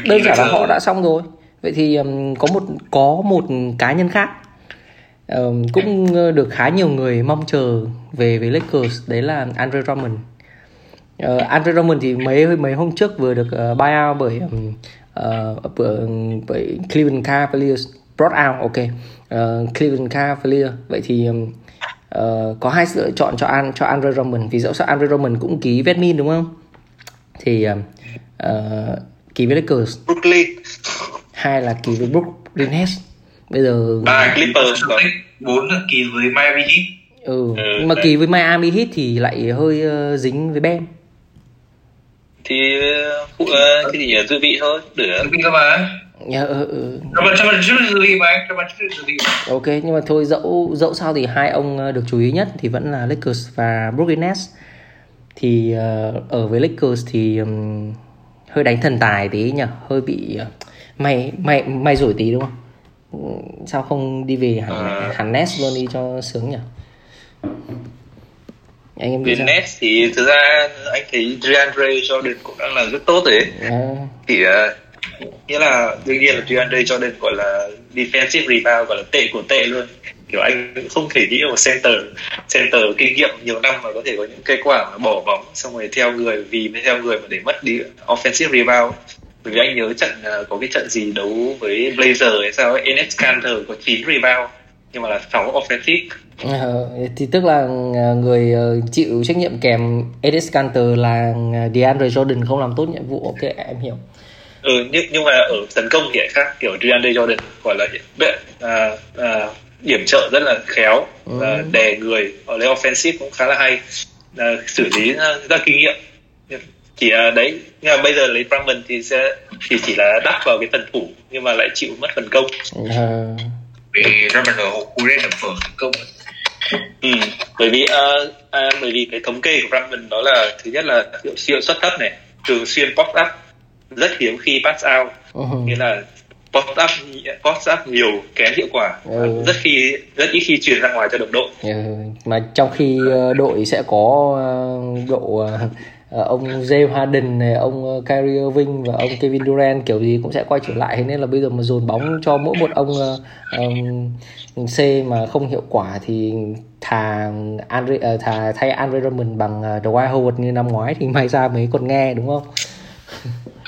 đơn giản là họ đã xong rồi. Vậy thì um, có một có một cá nhân khác uh, cũng được khá nhiều người mong chờ về với Lakers đấy là Andre Drummond. Uh, Andre Drummond thì mấy mấy hôm trước vừa được uh, buyout bởi um, uh, bởi, bởi Cleveland Cavaliers. Brought out ok. Uh, Cleveland Cavaliers. Vậy thì um, uh, có hai sự lựa chọn cho An cho Andre Drummond. Vì dẫu sao Andre Drummond cũng ký Vedmin đúng không? Thì uh, uh, ký với Lakers. Brooklyn. Hai là ký với Brooklyn Nets bây giờ à Clippers bốn là kỳ với Miami Heat. Ừ, ừ nhưng mà kỳ với Miami Heat thì lại hơi uh, dính với Ben thì phụ uh, cái gì nhỉ? Dự bị thôi để dự bị cơ mà. Dạ, ừ, ừ. ok nhưng mà thôi dẫu dẫu sao thì hai ông được chú ý nhất thì vẫn là Lakers và Brooklyn Nets. Thì uh, ở với Lakers thì um, hơi đánh thần tài tí nhỉ? Hơi bị uh, may may may rủi tí đúng không sao không đi về hẳn à. hẳn Nets luôn đi cho sướng nhỉ? Anh em về Nets thì thực ra anh thấy DeAndre Jordan cũng đang là rất tốt đấy à. thì uh, nghĩa là đương nhiên là DeAndre Jordan gọi là defensive rebound gọi là tệ của tệ luôn. Kiểu anh không thể nghĩ một center center kinh nghiệm nhiều năm mà có thể có những cây quả mà bỏ bóng xong rồi theo người vì theo người mà để mất đi offensive rebound vì anh nhớ trận uh, có cái trận gì đấu với Blazer hay sao ấy Enes Kanter có 9 rebound nhưng mà là 6 offensive. Ờ, thì tức là ờ, người ờ, chịu trách nhiệm kèm Enes Kanter là DeAndre Jordan không làm tốt nhiệm vụ. Ok em hiểu. Ừ nhưng nhưng mà ở tấn công thì lại khác kiểu DeAndre Jordan gọi là à, à, điểm trợ rất là khéo ừ. và đè người ở lấy offensive cũng khá là hay. À, xử lý rất kinh nghiệm chỉ là đấy nhưng mà bây giờ lấy Drummond thì sẽ thì chỉ là đắp vào cái phần thủ nhưng mà lại chịu mất phần công à. vì Drummond ở cú lên là phở công ừ, bởi vì uh, uh, bởi vì cái thống kê của Drummond đó là thứ nhất là hiệu, hiệu suất thấp này thường xuyên pop up rất hiếm khi pass out uh-huh. nghĩa là post up post up nhiều kém hiệu quả ừ. rất khi rất ít khi truyền ra ngoài cho đồng đội ừ. mà trong khi đội sẽ có độ ông James Harden này, ông Kyrie Irving và ông Kevin Durant kiểu gì cũng sẽ quay trở lại. Thế nên là bây giờ mà dồn bóng cho mỗi một ông um, C mà không hiệu quả thì thà Andre uh, thà thay Andre Drummond bằng uh, Dwight Howard như năm ngoái thì may ra mới còn nghe đúng không?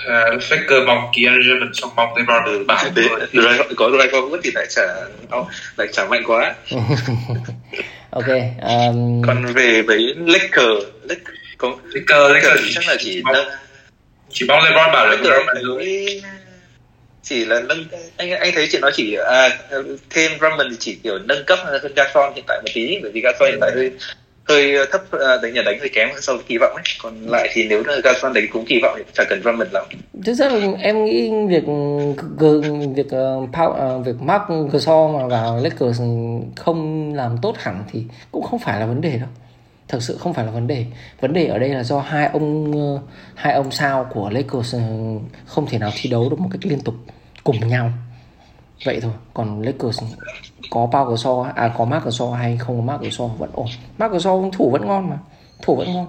uh, Faker mong kia German xong mong LeBron được bảo rồi có Ray Howard thì lại trả lại trả mạnh quá. Ok um... còn về với Lakers Lakers Lakers chắc là chỉ mong, chỉ mong LeBron bảo là LeBron chỉ là nâng anh anh thấy chuyện nó chỉ à, thêm Drummond thì chỉ kiểu nâng cấp hơn Gasol hiện tại một tí bởi vì Gasol hiện tại hơi hơi ờ, thấp ờ, đánh nhà đánh hơi kém so với kỳ vọng ấy. Còn lại thì nếu là Garson đánh cũng kỳ vọng thì chẳng cần Drummond lắm. Thực ra là em nghĩ việc việc uh, uh, việc Mark Gasol mà vào Lakers không làm tốt hẳn thì cũng không phải là vấn đề đâu thực sự không phải là vấn đề. Vấn đề ở đây là do hai ông ờ, hai ông sao của Lakers ờ, không thể nào thi đấu được một cách liên tục cùng nhau. Vậy thôi. Còn Lakers có Pau Gasol à có Marc Gasol hay không có Marc Gasol vẫn ổn. Marc Gasol thủ vẫn ngon mà. Thủ vẫn ngon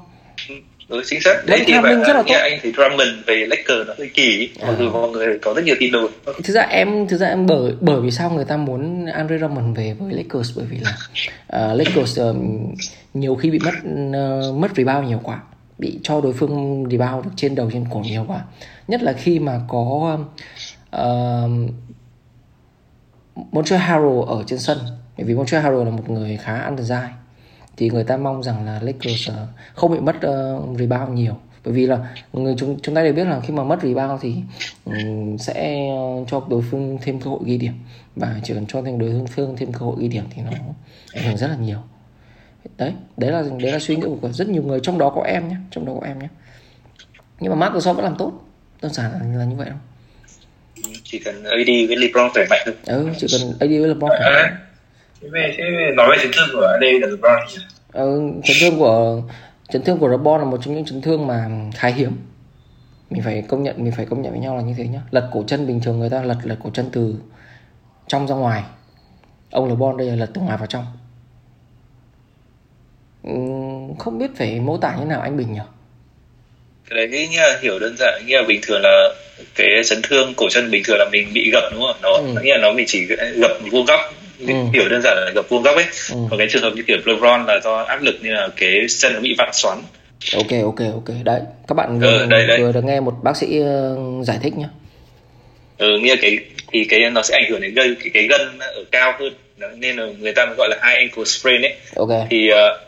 ừ, chính xác. Đấy thì bạn rất là tốt. anh thì Drummond về Lakers nó hơi kỳ. Mặc dù à. mọi người có rất nhiều tin đồn. Thực ra em thực ra em bởi bởi vì sao người ta muốn Andre Drummond về với Lakers? Bởi vì là uh, Lakers uh, nhiều khi bị mất uh, mất rebound nhiều quá. Bị cho đối phương rebound được trên đầu trên cổ nhiều quá. Nhất là khi mà có uh, Montreal Harrell ở trên sân. Bởi vì Montreal Harrell là một người khá ăn dai thì người ta mong rằng là Lakers ờ, không bị mất uh, rebound nhiều. Bởi vì là người chúng chúng ta đều biết là khi mà mất rebound thì um, sẽ cho đối phương thêm cơ hội ghi điểm. Và chỉ cần cho thêm đối phương thêm cơ hội ghi điểm thì nó ảnh hưởng rất là nhiều. Đấy đấy là đấy là suy nghĩ của rất nhiều người trong đó có em nhé trong đó có em nhé. Nhưng mà Gasol vẫn làm tốt đơn giản là, là như vậy đâu chỉ cần AD với LeBron khỏe mạnh thôi. Ừ chỉ cần AD với LeBron khỏe mạnh thế về thế về nói về chấn thương của AD là LeBron ừ, chấn thương của chấn thương của LeBron là một trong những chấn thương mà khá hiếm. Mình phải công nhận mình phải công nhận với nhau là như thế nhá. Lật cổ chân bình thường người ta lật lật cổ chân từ trong ra ngoài. Ông LeBron đây là lật từ ngoài vào trong. Không biết phải mô tả như nào anh Bình nhỉ? Cái đấy nghĩ là hiểu đơn giản nghĩa là bình thường là cái chấn thương cổ chân bình thường là mình bị gập đúng không? Nó ừ. nghĩa là nó mình chỉ gập vuông góc ừ. hiểu đơn giản là gập vuông góc ấy. Ừ. còn cái trường hợp như kiểu LeBron là do áp lực như là cái chân nó bị vặn xoắn. Ok ok ok. Đấy các bạn vừa, ừ, đây, đây. vừa được nghe một bác sĩ ờ, giải thích nhé ừ nghĩa cái thì cái nó sẽ ảnh hưởng đến gây cái, cái gân ở cao hơn. Nên là người ta mới gọi là high ankle sprain ấy. Ok. Thì uh,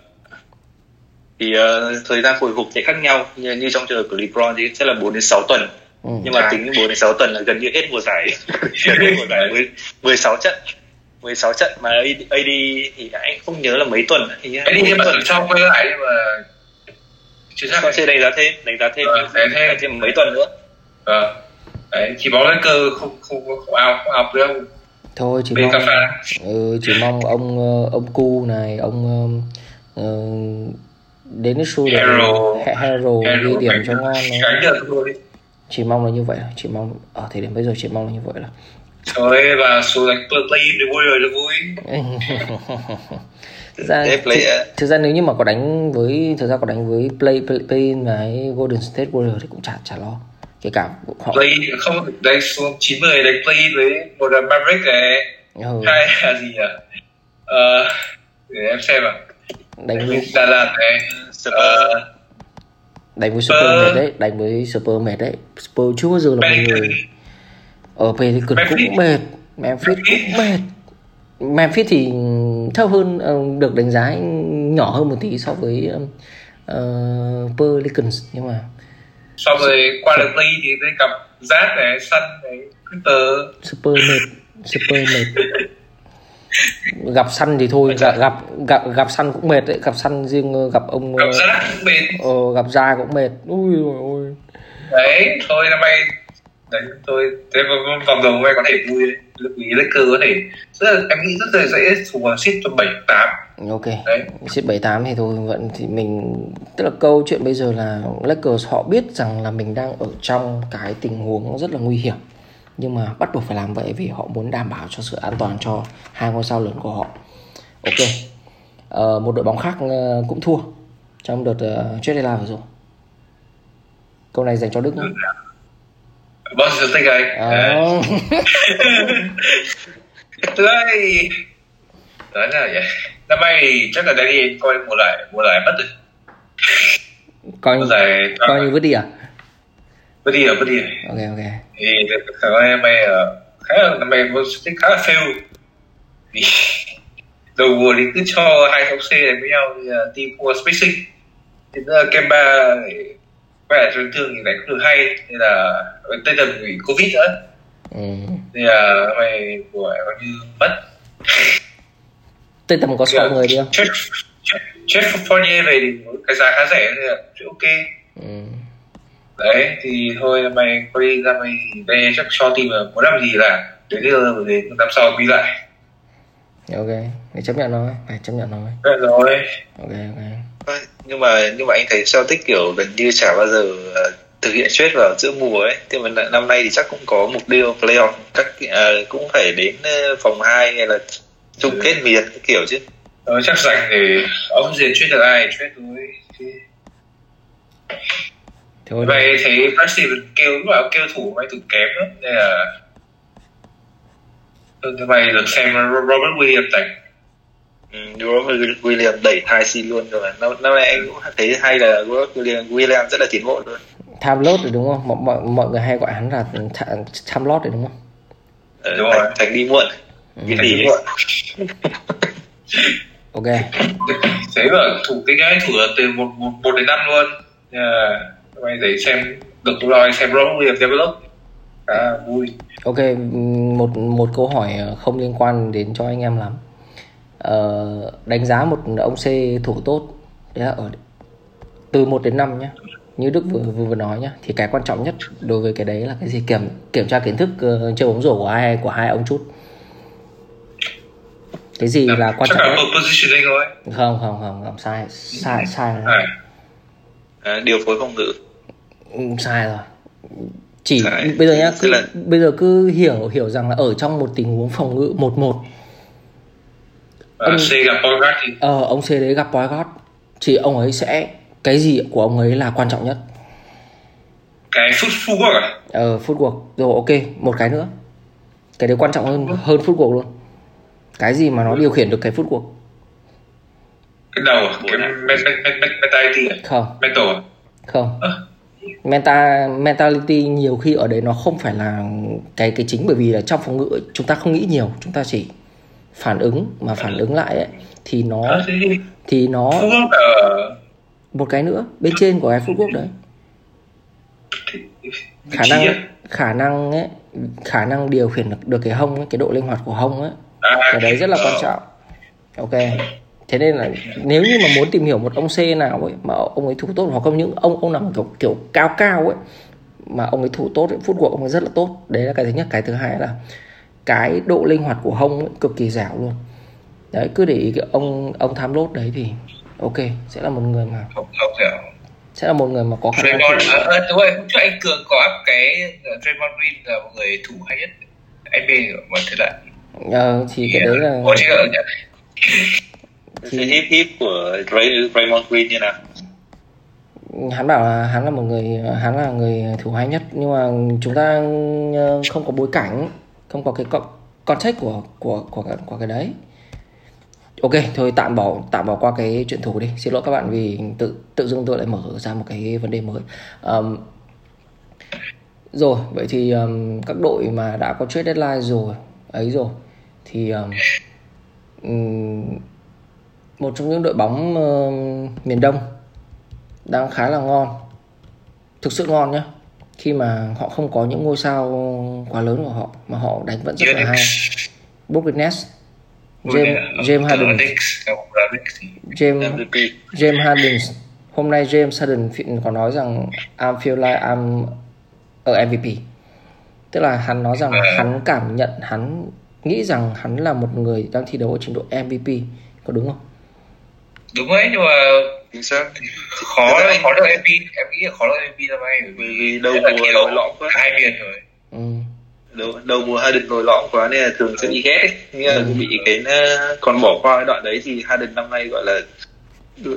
thì uh, thời gian hồi phục sẽ khác nhau. Như, như trong trường hợp của LeBron thì sẽ là 4 đến 6 tuần. Ừ. nhưng mà tính 4 đến 6 tuần là gần như hết mùa giải. Hết mùa giải 16 trận 16 trận mà AD thì anh không nhớ là mấy tuần. Thì AD mà tuần sau quay lại nhưng mà chưa chắc. Còn đánh giá thêm? Đánh giá thêm ờ, thêm. thêm mấy tuần nữa. Ờ đấy chỉ bóng lên cơ không không không ao không ao đâu thôi chỉ mong ừ, chỉ mong ông ờ, ông cu này ông uh, đến cái show để hero, ghi điểm cho ngon thôi. Chỉ mong là như vậy chỉ mong ở thời điểm bây giờ chỉ mong là như vậy là Trời và số đánh play thì vui rồi là vui. Thực ra thực, thực ra nếu như mà có đánh với thực ra có đánh với play play, play với Golden State Warriors thì cũng chả chả lo. Kể cả họ play không đánh xuống 90 đánh play với một là Maverick này ừ. hai là gì nhỉ? Uh, để em xem à đánh với Đà Lạt này. Super. Uh, đánh với Super uh, mệt đấy đánh với Super mệt đấy. Super chưa bao giờ là một người ở về thì cực cũng mệt. Memphis cũng mệt. Memphis thì thấp hơn được đánh giá nhỏ hơn một tí so với uh, Pelicans nhưng mà so với qua được thì tôi gặp Zach này Sun này Peter Super mệt. Super mệt. Gặp săn thì thôi. Gặp gặp gặp gặp săn cũng mệt đấy. Gặp săn riêng ờ, gặp ông gặp ra cũng mệt. ờ, gặp ra cũng mệt. Ui ôi ôi. Đấy thôi năm nay đấy tôi thế vòng đầu hôm có thể vui đấy. Ý cơ có thể rất là em nghĩ rất là dễ thua ship cho bảy tám. Ok. Đấy. ship bảy tám thì thôi vẫn thì mình tức là câu chuyện bây giờ là Lakers họ biết rằng là mình đang ở trong cái tình huống rất là nguy hiểm. Nhưng mà bắt buộc phải làm vậy vì họ muốn đảm bảo cho sự an toàn cho hai ngôi sao lớn của họ. Ok. Ờ, một đội bóng khác ờ, cũng thua trong đợt uh, trade deadline vừa rồi. Câu này dành cho đức nhé Bundesliga Ờ. Thực ra thì nói là vậy năm nay thì chắc là Danny coi mùa giải mùa giải mất rồi. Coi mùa như giải coi như vứt đi à? Mất đi rồi mất đi. Rồi ok ok. Thì khả năng năm nay ờ, khá là năm nay Bundesliga khá là fail. Vì đầu mùa thì cứ cho hai thống C này với nhau thì team có spacing. Thì uh, Kemba quay lại chấn thương thì đánh không được hay nên là tên tầm bị covid nữa. Ừ. thì là mùa giải coi như mất. Tây tầm có Dạ. sọ người đi không? Chết chết Fournier về thì cái giá khá rẻ nên là ok. Ừ. đấy thì thôi đi năm nay thì đây chắc cho team là muốn làm gì là đến giờ đến năm sau đi lại. Ok phải chấp nhận thôi. Phải chấp nhận thôi. Rồi. Ok ok. Thôi, nhưng mà nhưng mà anh thấy Celtic kiểu gần như chả bao giờ ờ, thực hiện trade vào giữa mùa ấy. Thế mà năm nay thì chắc cũng có mục tiêu playoff các ờ, cũng phải đến ờ, vòng 2 hay là chung kết miền cái kiểu chứ. Ờ, chắc dành để ông gì chuyên được ai thôi Thì thôi. Vậy thấy Stevens kêu lúc nào kêu thủ may thủ kém lắm nên là Ừ, thứ mày được xem Robert Williams đánh ừ, Robert Williams đẩy hai C luôn rồi năm, năm nay anh cũng thấy hay là Robert Williams, Williams rất là tiến bộ luôn. Tham rồi đúng không? Mọi, mọi, mọi người hay gọi hắn là tha- tham lót rồi đúng không? Ờ, Đúng thành, rồi. thành đi muộn. Vì Vì đánh muộn. Ok. Thấy mà thủ cái cái thủ là từ một một, một đến năm luôn. Là mày để xem được anh xem Robert Williams develop. À, vui. Ok một một câu hỏi không liên quan đến cho anh em lắm ờ, đánh giá một ông C thủ tốt đấy là ở từ 1 đến 5 nhé như Đức vừa vừa, vừa nói nhá thì cái quan trọng nhất đối với cái đấy là cái gì? Kiểm kiểm tra kiến thức uh, chơi bóng rổ của hai của hai ông chút. Cái gì là quan trọng nhất? không không không không sai sai sai. Rồi. à, à, điều phối phòng ngự. Ừ, sai rồi. Chỉ Sai. bây giờ nhá cứ, là- bây giờ cứ hiểu hiểu rằng là ở trong một tình huống phòng ngự một một à, C gặp Bogarт thì ờ ông C đấy gặp Boycott thì ông ấy sẽ cái gì của ông ấy là quan trọng nhất? Cái foot footwork à? Ờ footwork rồi ok một cái nữa. Cái đấy quan trọng hơn hơn footwork luôn. Cái gì mà nó điều khiển được cái footwork cái đầu à? cái men- mentality à? không. Mental à? không. Ờ. Mental, mentality nhiều khi ở đấy nó không phải là cái cái chính bởi vì là trong phòng ngự chúng ta không nghĩ nhiều chúng ta chỉ phản ứng mà phản ứng lại ấy, thì nó thế thì nó một cái nữa bên trên của cái footwork đấy. Vị khả năng khả năng ấy khả năng điều khiển được, được cái hông ấy, cái độ linh hoạt của hông ấy. À, cái đấy rất là quan ờ, trọng. Ok. Thế nên là nếu như mà muốn tìm hiểu một ông C nào ấy mà ông ấy thủ tốt hoặc không những ông ông nào kiểu kiểu cao cao ấy mà ông ấy thủ tốt ấy, phút của ông ấy rất là tốt. Đấy là cái thứ nhất. Cái thứ hai là cái độ linh hoạt của hông ấy, cực kỳ dẻo luôn. Đấy cứ để ý cái ông ông tham lốt đấy thì ok sẽ là một người mà không không dẻo. sẽ là một người mà có khả năng Draymond à, à, đúng rồi hôm trước anh Cường có cái uh, Draymond Green là một người thủ hay nhất NBA mà thế lại. Ờ, thì cái đấy là Ủa, Thì- cái hip hip của Ray, Raymond Green như nào? Hắn bảo là hắn là một người hắn là người thủ hay nhất nhưng mà chúng ta ờ, không có bối cảnh không có cái con- context của của của cái, của cái đấy. Ok thôi tạm bỏ tạm bỏ qua cái chuyện thủ đi. Xin lỗi các bạn vì tự tự dưng tôi lại mở ra một cái vấn đề mới. Um, rồi vậy thì um, các đội mà đã có trade deadline rồi ấy rồi thì um, một trong những đội bóng uh, miền Đông đang khá là ngon. Thực sự ngon nhá khi mà họ không có những ngôi sao quá lớn của họ mà họ đánh vẫn rất là hay. Brooklyn Nets James James Harden James James Harden hôm nay James Harden có nói rằng I'm feel like I'm ở MVP tức là hắn nói rằng hắn cảm nhận hắn nghĩ rằng hắn là một người đang thi đấu ở trình độ MVP có đúng không? Đúng đấy nhưng mà chính xác khó anh- khó được MVP em nghĩ là khó được MVP năm nay bởi vì đầu là mùa lỗi lõm quá hai miền rồi ừ. đầu, đầu mùa Harden nổi lõm quá nên là thường sẽ bị ghét ấy. nhưng mà Ừ. bị cái ờ, còn bỏ qua cái đoạn đấy thì Harden năm nay gọi là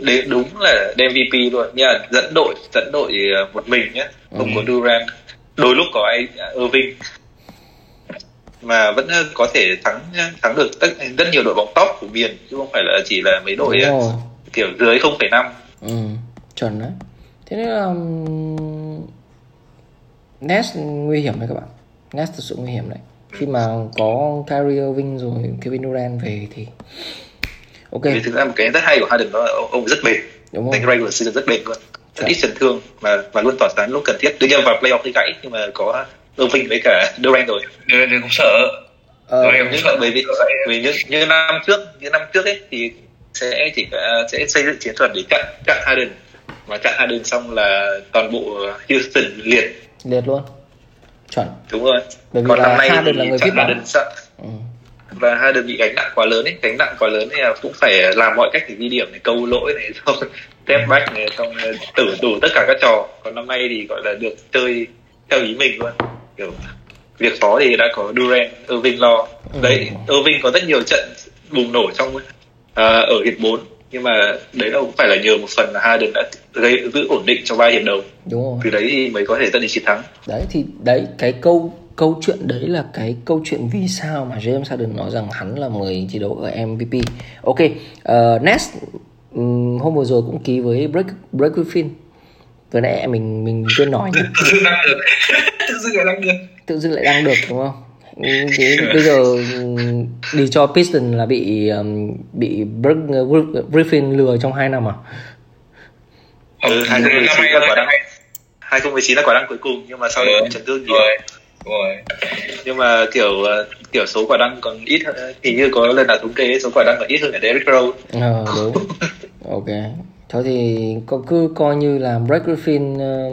đấy đúng là đem MVP luôn nhưng mà dẫn đội dẫn đội ờ, một mình nhé không Ừ. có Durant đôi lúc có ai Irving mà vẫn ờ, có thể thắng thắng được tất rất nhiều đội bóng top của miền chứ không phải là chỉ là mấy đội. Kiểu dưới 0,5 Ừ, chuẩn đấy. Thế nên là Nets nguy hiểm đấy các bạn. Nets thực sự nguy hiểm đấy. Khi mà có Kyrie Irving rồi Kevin Durant về thì ok vì thực ra một cái rất hay của Harden đó là ông, rất bền đúng đánh không? regular season rất bền luôn rất ít chấn thương mà và luôn tỏa sáng lúc cần thiết đương nhiên vào playoff thì gãy nhưng mà có Irving với cả Durant rồi đừng cũng sợ Ờ, em nhưng sợ. mà bởi vì vì như, như năm trước như năm trước ấy thì sẽ chỉ cả- sẽ xây dựng chiến thuật để chặn chặn Harden mà chặn Harden xong là toàn bộ Houston liệt liệt luôn. Chuẩn. đúng rồi Bởi vì còn là năm nay Harden là người chặn. Harden sợ Ừ. và Harden bị gánh nặng quá lớn ấy gánh nặng quá lớn là cũng phải làm mọi cách để ghi điểm này câu lỗi này xong step back này xong tử đủ tất cả các trò còn năm nay thì gọi là được chơi theo ý mình luôn kiểu việc khó thì đã có Durant Irving lo Ừ. đấy Irving có rất nhiều trận bùng nổ trong à, ở hiệp 4 nhưng mà đấy là cũng phải là nhờ một phần là Harden đã gây giữ ổn định trong ba hiệp đầu Đúng rồi. từ đấy thì mới có thể dẫn đến chiến thắng Đấy thì đấy cái câu câu chuyện đấy là cái câu chuyện vì sao mà James Harden nói rằng hắn là người thi đấu ở MVP. Ok, uh, Nets ừm, hôm vừa rồi cũng ký với Blake Blake Griffin. Vừa nãy mình mình quên nói nhỉ. tự dưng đang được tự dưng lại đang được tự dưng lại đang được đúng không? Ừ, Thế bây giờ ừm, đi cho Piston là bị bị Griffin lừa trong 2 năm à? Ừ, năm 2019 nay là là quả đăng nay 2019 là quả đăng cuối cùng nhưng mà sau đấy Ừ, chấn thương nhiều rồi rồi nhưng mà kiểu ờ, kiểu số quả đăng còn ít hơn hình như có lần nào thống kê số quả đăng còn ít hơn cả Derrick Rose Ờ đúng. ok. Thôi thì có cứ coi như là Blake Griffin ờ,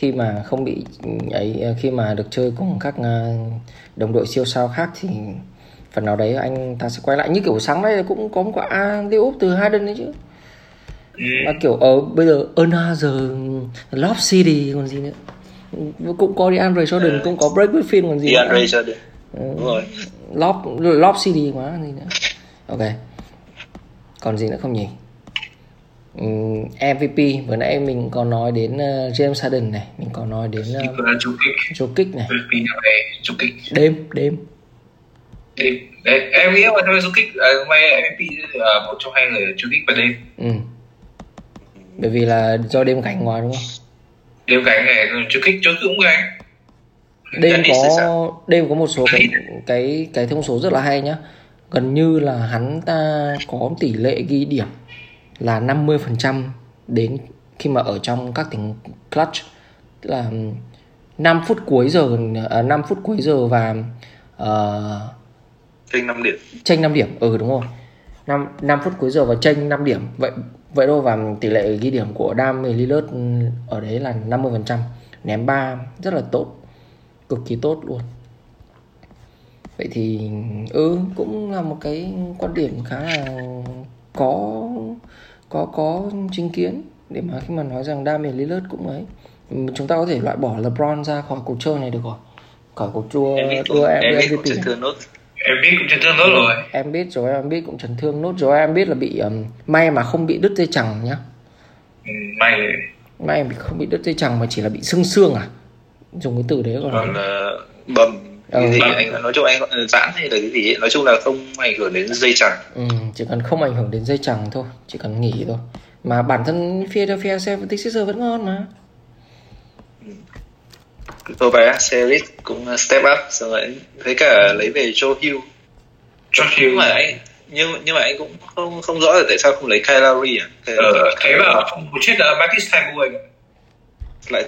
khi mà không bị ấy ờ, khi mà được chơi cùng các ờ, đồng đội siêu sao khác thì phần nào đấy anh ta sẽ quay lại như kiểu sáng nay cũng có một quả đi úp từ Harden đấy chứ. ừ. Mà kiểu ở bây giờ another Lob City còn gì nữa. Cũng có DeAndre Jordan, cũng có Blake Griffin còn gì nữa. DeAndre Jordan Ừ. đúng rồi Lob Lob CD quá gì nữa. Ok. Còn gì nữa không nhỉ? MVP vừa nãy mình có nói đến uh, James Harden này, mình có nói đến uh, Nikola Jokic Jokic này. Jokic Đêm đêm. đêm đấy em nghĩ là năm nay Jokic hôm nay MVP là một trong hai người Jokic và đêm Ừ. Bởi vì là do đêm cảnh ngoài đúng không? đêm gánh này Jokic Jokic cũng gánh Đêm có đêm có một số cái cái cái thông số rất là hay nhá. Gần như là hắn ta có tỷ lệ ghi điểm là 50% đến khi mà ở trong các tình clutch. Tức là 5 phút cuối giờ à, 5 phút cuối giờ và ờ, kênh 5 điểm. tranh 5 điểm. Ừ đúng rồi. 5, 5 phút cuối giờ và tranh 5 điểm. Vậy vậy thôi và tỷ lệ ghi điểm của Dam Lillard ở đấy là 50% ném 3 rất là tốt. Cực kỳ tốt luôn. Vậy thì ừ cũng là một cái quan điểm khá là có có có chính kiến để mà khi mà nói rằng Dam Lillard cũng ấy. Ừ, chúng ta có thể loại bỏ LeBron ra khỏi cuộc chơi này được rồi. Khỏi cuộc biết đua cũng em biết cũng MVP chấn này. thương nốt. Em biết cũng chấn thương tốt rồi. Em biết rồi em biết cũng chấn thương nốt rồi. Em biết là bị um, may mà không bị đứt dây chằng nhá. Ừ, may may mà không bị đứt dây chằng mà chỉ là bị sưng xương à? Dùng cái từ đấy còn còn là bầm Ừ, cái gì bầm. anh nói chung anh là giãn hay là cái gì ấy. nói chung là không ảnh hưởng đến dây chẳng. Ừ, chỉ cần không ảnh hưởng đến dây chằng thôi chỉ cần nghỉ thôi. Mà bản thân Philadelphia 76ers vẫn ngon mà. Tobias Series cũng step up xong rồi với cả lấy về Joe Hill. Nhưng Hill. mà anh nhưng nhưng mà anh cũng không không rõ là tại sao không lấy Kyle Lowry à? Kyle ờ, thấy bảo không chết là Marcus ạ. lại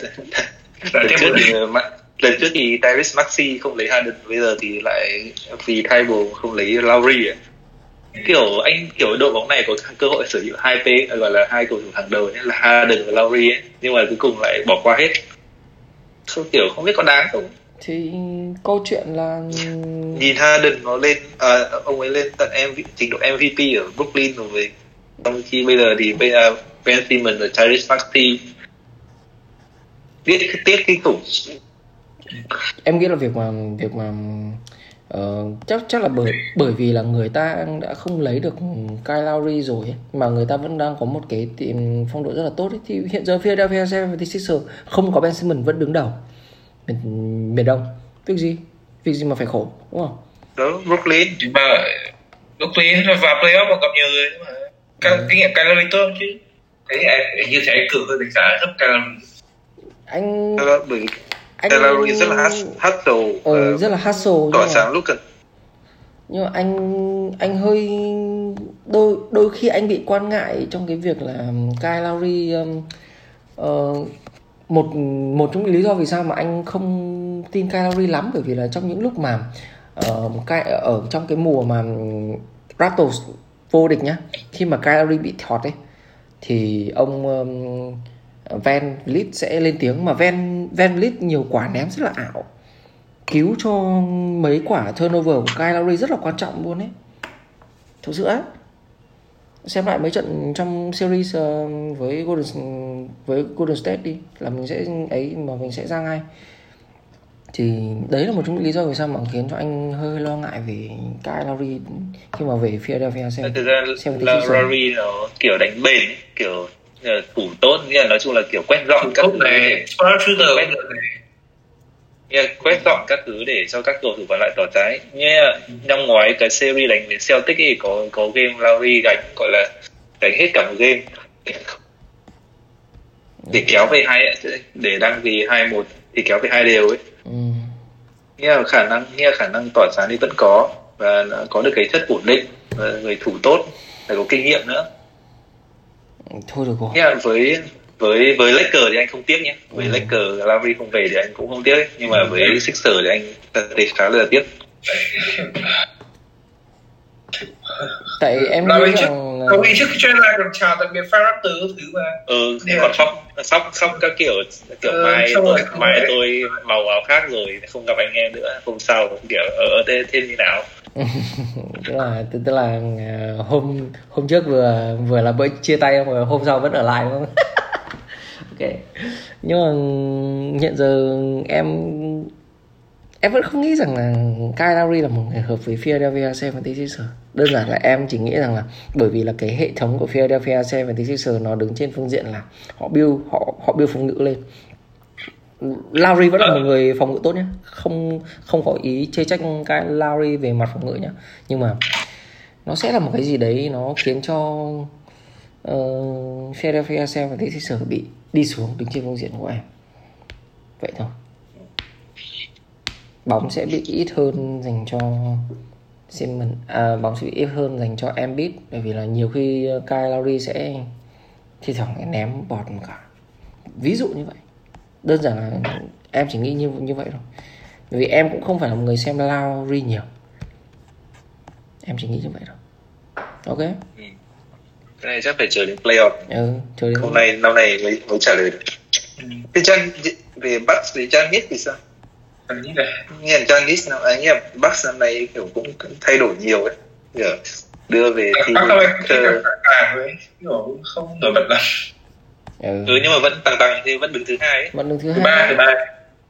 Lại thêm một lần trước thì Tyrese Maxey không lấy Harden bây giờ thì lại vì Thybulle không lấy Lowry à? Kiểu anh kiểu đội bóng này có cơ hội sở hữu hai p gọi là hai cầu thủ hàng đầu nhé là Harden và Lowry ấy nhưng mà cuối cùng lại bỏ qua hết. Không kiểu không biết có đáng không? Thì câu chuyện là nhìn Harden nó lên à, ông ấy lên tận MV, trình độ MVP ở Brooklyn rồi trong khi bây giờ thì bây giờ Ben Simmons và Tyrese Maxey. Tiếc tiếc kinh khủng em nghĩ là việc mà việc mà uh, chắc chắc là bởi bởi vì là người ta đã không lấy được Kyle Lowry rồi ấy, mà người ta vẫn đang có một cái tiệm phong độ rất là tốt ấy. thì hiện giờ Philadelphia 76ers không có Ben Simmons vẫn đứng đầu. Miền, miền Đông. Việc gì? Việc gì mà phải khổ đúng không? Đó Brooklyn. Mà Brooklyn và playoff mà gặp nhiều người mà Cái, Ừ. kinh nghiệm calorie tốt chứ. Thế anh như thế cử hơn đánh giá thấp calorie anh bởi anh Calorie rất là hus- hustle ờ, và rất là hustle tỏa mà, sáng lúc cần nhưng mà anh anh hơi đôi đôi khi anh bị quan ngại trong cái việc là Kyle Lowry um, ờ, một một trong những lý do vì sao mà anh không tin Kyle Lowry lắm bởi vì là trong những lúc mà Kyle, ở trong cái mùa mà Raptors vô địch nhá khi mà Kyle Lowry bị thọt ấy thì ông um, Van Vliet sẽ lên tiếng mà Van Van Vliet nhiều quả ném rất là ảo. Cứu cho mấy quả turnover của Kyle Lowry rất là quan trọng luôn ấy. Thực sự á. Xem lại mấy trận trong series ờ, với Golden với Golden State đi là mình sẽ ấy mà mình sẽ ra ngay. Thì đấy là một trong những lý do vì sao mà khiến cho anh hơi lo ngại về Kyle Lowry khi mà về Philadelphia xem thực ra xem là. Rory nó kiểu đánh bền kiểu thủ tốt nghĩa là nói chung là kiểu quét dọn các thứ này này. Nghĩa là quét dọn các thứ để cho các cầu thủ còn lại tỏ trái là năm ngoái cái series đánh với Celtic ấy có có game Lowry gánh gọi là đánh hết cả một game. Để kéo về hai để đang vì hai một thì kéo về hai đều ấy. Ừ. nghĩa là khả năng nghĩa là khả năng tỏa sáng thì vẫn có và nó có được cái chất ổn định và người thủ tốt phải có kinh nghiệm nữa thôi được rồi. Là với với với Lakers thì anh không tiếc nhé. Với Ừ. Lakers Lowry không về thì anh cũng không tiếc. Ấy. nhưng mà với Sixers thì anh thấy khá là tiếc. Tại em Lowry nghĩ trước- rằng là- Không đi trước khi trade ra còn chào tạm biệt Fire Raptor thứ mà. Ừ Điều còn là- sóc sóc sóc các kiểu kiểu Ừ, mai xong tôi, mai tôi màu áo khác rồi không gặp anh em nữa hôm sau kiểu ở thế thế như nào tức là, tức tức là ờ, hôm hôm trước vừa vừa là bữa chia tay mà hôm sau vẫn ở lại, đúng không? Ok. Nhưng mà hiện giờ em em vẫn không nghĩ rằng là Kyle Lowry là một người hợp với Philadelphia 76ers đơn giản là em chỉ nghĩ rằng là bởi vì là cái hệ thống của Philadelphia 76ers nó đứng trên phương diện là họ build, họ họ build phòng ngự lên. Lowry vẫn là một người phòng ngự tốt nhé. Không không có ý chê trách cái Lowry về mặt phòng ngự nhé nhưng mà nó sẽ là một cái gì đấy nó khiến cho uh, Philadelphia 76ers bị đi xuống đứng trên phương diện của em. Vậy thôi. Bóng sẽ bị ít hơn dành cho Simmons à, bóng sẽ bị ít hơn dành cho Embiid bởi vì là nhiều khi Kyle Lowry sẽ thi thoảng ném bọt một cả ví dụ như vậy đơn giản là em chỉ nghĩ như như vậy thôi. Bởi vì em cũng không phải là một người xem Lowry nhiều. Em chỉ nghĩ như vậy thôi. Ok? Cái này chắc phải chờ đến playoff ừ chờ đến hôm nay năm nay mới mới trả lời được. Thế Chan về Bucks thì Chan biết thì sao? Anh nghĩ là nghe là Chan biết nào anh nghe là Bucks năm nay kiểu cũng thay đổi nhiều ấy. Đưa về thì cái cả với kiểu cũng không nổi bật lắm ừ. ừ nhưng mà vẫn tăng tăng thì vẫn đứng thứ hai ấy. Vẫn đứng thứ Thứ ba, hai thứ ba.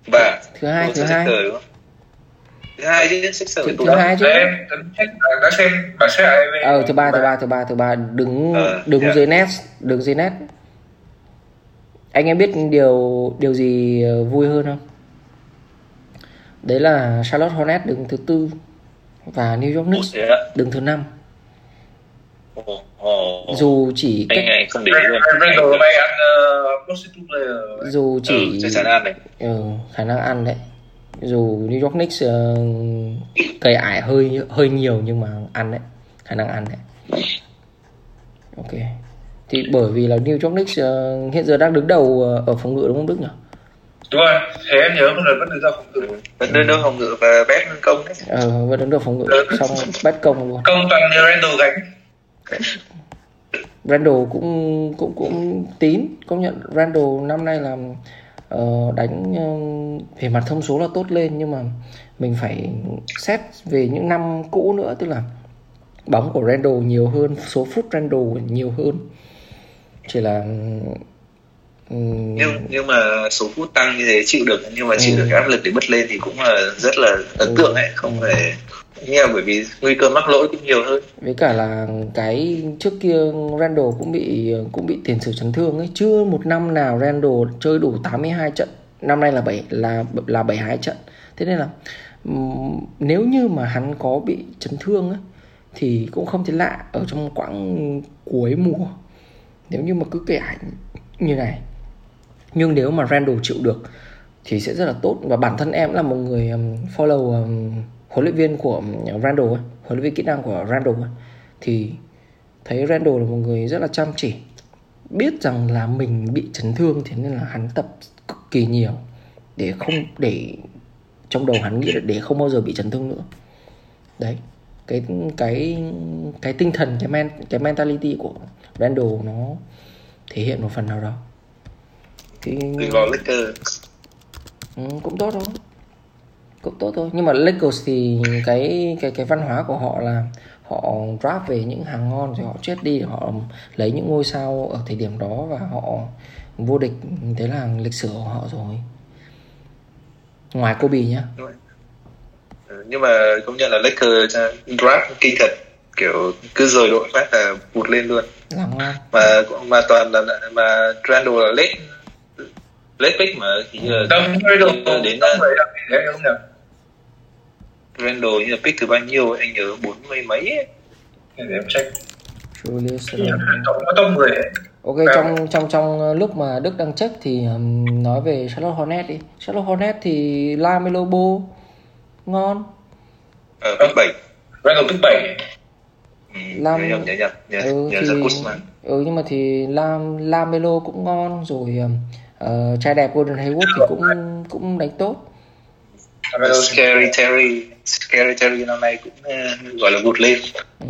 Và thứ hai thứ hai. thứ hai chứ thứ, tụt thứ lắm. hai chứ. Em đã xem hạng về ờ thứ ba thứ ba thứ ba thứ ba. Đứng Ờ, đứng yeah. dưới net đứng dưới net. Anh em biết điều điều gì ờ, vui hơn không? Đấy là Charlotte Hornets đứng thứ tư và New York Knicks đứng thứ năm Dù chỉ anh cách anh không để ý luôn. Randall hôm nay ăn uh, prostitute player dù chỉ ừ, này. Ừ, khả năng ăn đấy. Dù New York Knicks uh, cày ải hơi hơi nhiều nhưng mà ăn đấy. Khả năng ăn đấy. Ok. Thì bởi vì là New York Knicks uh, hiện giờ đang đứng đầu ờ, ở phòng ngự đúng không Đức nhỉ? Đúng rồi. Thế em nhớ một lần vẫn được ra phòng ngự. Vẫn đưa đâu phòng ngự và bét công đấy. Ờ, vẫn đứng đầu phòng ngự. Xong bắt công luôn. Công toàn Randall gánh Randall cũng cũng cũng tín công nhận Randall năm nay làm ờ, đánh ờ, về mặt thông số là tốt lên nhưng mà mình phải xét về những năm cũ nữa tức là bóng của Randall nhiều hơn số phút Randall nhiều hơn chỉ là Ừ, nhưng nhưng mà số phút tăng như thế chịu được nhưng mà chịu Ừ. được cái áp lực để bứt lên thì cũng là rất là ấn tượng ấy không Ừ. phải nhưng bởi vì nguy cơ mắc lỗi cũng nhiều hơn. Với cả là cái trước kia Randall cũng bị cũng bị tiền sử chấn thương ấy. Chưa một năm nào Randall chơi đủ 82 trận. Năm nay là bảy, là là 72 trận. Thế nên là nếu như mà hắn có bị chấn thương ấy thì cũng không thấy lạ ở trong quãng cuối mùa. Nếu như mà cứ kể ảnh như này. Nhưng nếu mà Randall chịu được, thì sẽ rất là tốt. Và bản thân em là một người follow huấn luyện viên của um, Randall huấn luyện viên kỹ năng của Randall thì thấy Randall là một người rất là chăm chỉ. Biết rằng là mình bị chấn thương thế nên là hắn tập cực kỳ nhiều để không để trong đầu hắn nghĩ là để không bao giờ bị chấn thương nữa. Đấy cái cái cái tinh thần cái men cái mentality của Randall nó thể hiện một phần nào đó. Thì Ừ, cũng tốt thôi cũng tốt thôi. Nhưng mà Lakers thì cái cái cái văn hóa của họ là họ draft về những hàng ngon rồi họ chết đi họ lấy những ngôi sao ở thời điểm đó và họ vô địch. Thế là lịch sử của họ rồi. Ngoài Kobe nhá. Ừ, nhưng mà công nhận là Lakers draft kinh thật kiểu cứ rời đội phát là vụt lên luôn. Làm ngon. Mà mà toàn là mà Randall là late late pick mà thì là Randall đến đến? Randall như là pick thứ bao nhiêu anh nhớ bốn mươi mấy ấy. Để em check. Julius Tổng có top 10 ấy. Ok trong trong trong lúc mà Đức đang check thì um, nói về Charlotte Hornets đi. Charlotte Hornets thì Lamelo Ball ngon. Ở pick bảy. Randall pick 7 ừ, Lam- nhớ nhớ nhớ, ừ, nhớ thì ừ nhưng mà thì Lam Lamelo cũng ngon rồi uh, trai đẹp Golden Hayward thì cũng cũng đánh tốt Scary Terry Scary Terry năm nay cũng uh, gọi là vụt lên. Ừ.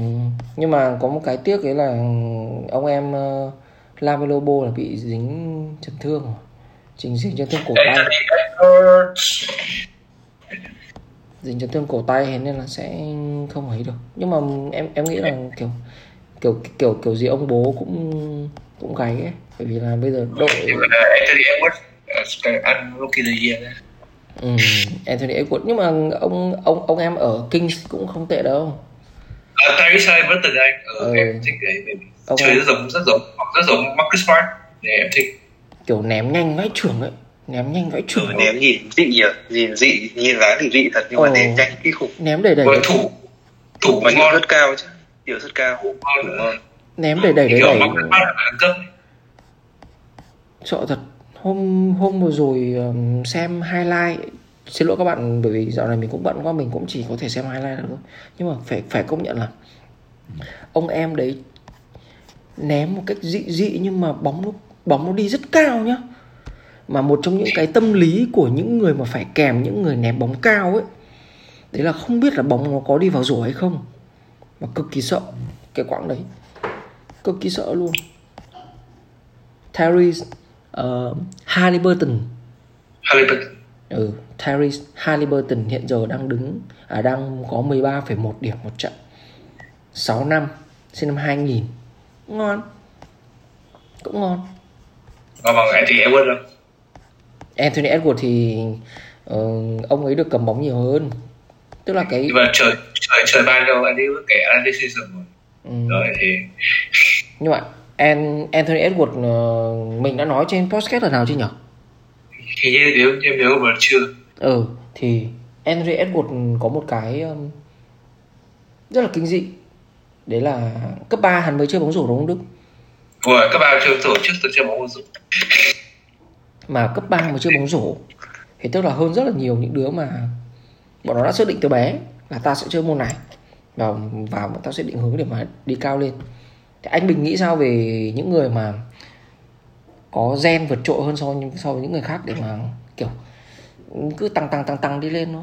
nhưng mà có một cái tiếc đấy là ông em uh, Lamelo Ball là bị dính chấn thương rồi. Dính dính chấn thương cổ tay. dính chấn thương cổ tay thế nên là sẽ không ấy được. Nhưng mà em em nghĩ là kiểu kiểu kiểu kiểu gì ông bố cũng cũng gáy ấy. Bởi vì là bây giờ đội Anthony Edwards ờ, rookie of the year. Ừ, Anthony Edwards nhưng mà ông ông ông em ở Kings cũng không tệ đâu. À, Tyrese Halliburton anh. Ờ, Ừ. em thích Ông chơi rất giống rất giống rất giống Marcus Smart. Để em thích. Kiểu ném nhanh vãi trưởng ấy. Ném nhanh vãi trưởng ừ, ném nhìn dị nhỉ? Nhìn dị nhìn dáng thì dị thật nhưng mà Ồ. ném nhanh kinh khủng. Ném đẩy đẩy và thủ thủ mà ngon. rất cao chứ. Hiệu rất cao. Thủ ngon. Ném đẩy đẩy đẩy kiểu đẩy cấp sợ thật hôm hôm vừa rồi um, xem highlight xin lỗi các bạn bởi vì dạo này mình cũng bận quá mình cũng chỉ có thể xem highlight được thôi. Nhưng mà phải phải công nhận là ông em đấy ném một cách dị dị nhưng mà bóng nó bóng nó đi rất cao nhá. Mà một trong những cái tâm lý của những người mà phải kèm những người ném bóng cao ấy đấy là không biết là bóng nó có đi vào rổ hay không. Mà cực kỳ sợ cái quãng đấy. Cực kỳ sợ luôn. Tyrese uh, Halliburton Halliburton ừ, Tyrese Halliburton hiện giờ đang đứng à, đang có 13,1 điểm một trận. 6 năm sinh năm 2000 ngon. Cũng ngon. Ngon bằng Anthony Edwards không? Anthony Edwards thì ờ, ông ấy được cầm bóng nhiều hơn. Tức là cái nhưng mà trời trời trời ban cho anh ấy với kẻ athleticism rồi. Ừ, rồi thì nhưng mà Anthony Edwards ờ, mình đã nói trên podcast lần nào chưa nhỉ? như nếu em nhớ mà chưa? Ừ thì Anthony Edwards có một cái rất là kinh dị. Đấy là cấp 3 hắn mới chơi bóng rổ đúng không Đức? vừa các bạn chơi tổ chức tôi chơi bóng rổ. Mà cấp 3 mà chơi bóng rổ thì tức là hơn rất là nhiều những đứa mà bọn nó đã xác định từ bé là ta sẽ chơi môn này. Và và bọn ta sẽ định hướng để mà đi cao lên thì anh Bình nghĩ sao về những người mà có gen vượt trội hơn so so với những người khác để mà kiểu cứ tăng tăng tăng tăng đi lên thôi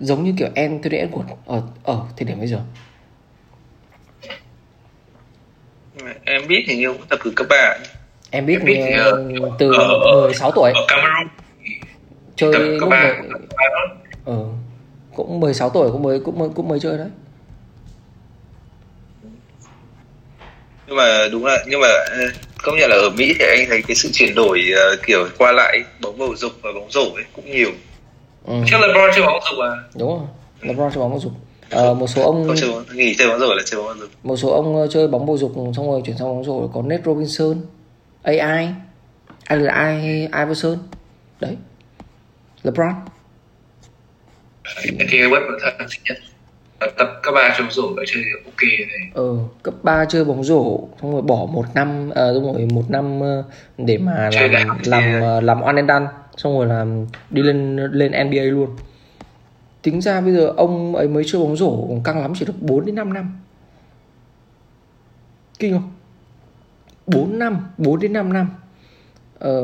giống như kiểu Anthony Edwards ở ở thời điểm bây giờ. Em biết hình như tập từ cấp ba. Em biết Em biết thì, ờ, ờ, từ ở- 16 tuổi. ở Cameroon chơi tập cấp ba ừ, cũng 16 tuổi cũng mới cũng mới cũng mới chơi đấy nhưng mà đúng là nhưng mà ờ, công nhận là ở Mỹ thì anh thấy cái sự chuyển đổi uh, kiểu qua lại bóng bầu dục và bóng rổ ấy cũng nhiều. Ừ. chắc LeBron chơi bóng dục à đúng rồi LeBron chơi bóng bầu dục. Ờ, một số ông chơi, nghỉ chơi bóng rổ là chơi bóng dục. một số ông chơi bóng bầu dục xong rồi chuyển sang bóng rổ có Nate Robinson AI ai là ai Iverson. Đấy LeBron. Thì web của thật nhất tập cấp ba chơi bóng rổ lại chơi ok này. Ờ cấp 3 chơi bóng rổ xong rồi bỏ một năm à, đúng rồi một năm ờ, để mà chơi làm làm thì... Ờ, làm on and done xong rồi làm đi lên lên NBA luôn. Tính ra bây giờ ông ấy mới chơi bóng rổ căng lắm chỉ được 4 đến 5 năm. Kinh không? 4 năm 4 đến 5 năm. Ờ,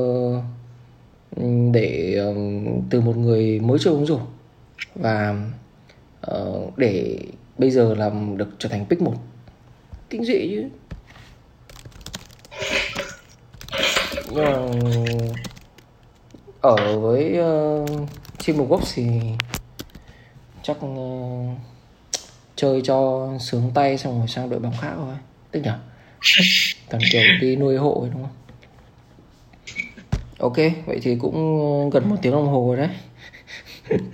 để từ một người mới chơi bóng rổ và uh, để bây giờ làm được trở thành pick một. Kinh dị chứ. Nhưng mà ở với uh, team of Wolves thì chắc uh, chơi cho sướng tay xong rồi sang đội bóng khác thôi. Tức nhỉ cần kiểu đi nuôi hộ ấy, đúng không? Ok vậy thì cũng gần một tiếng đồng hồ rồi đấy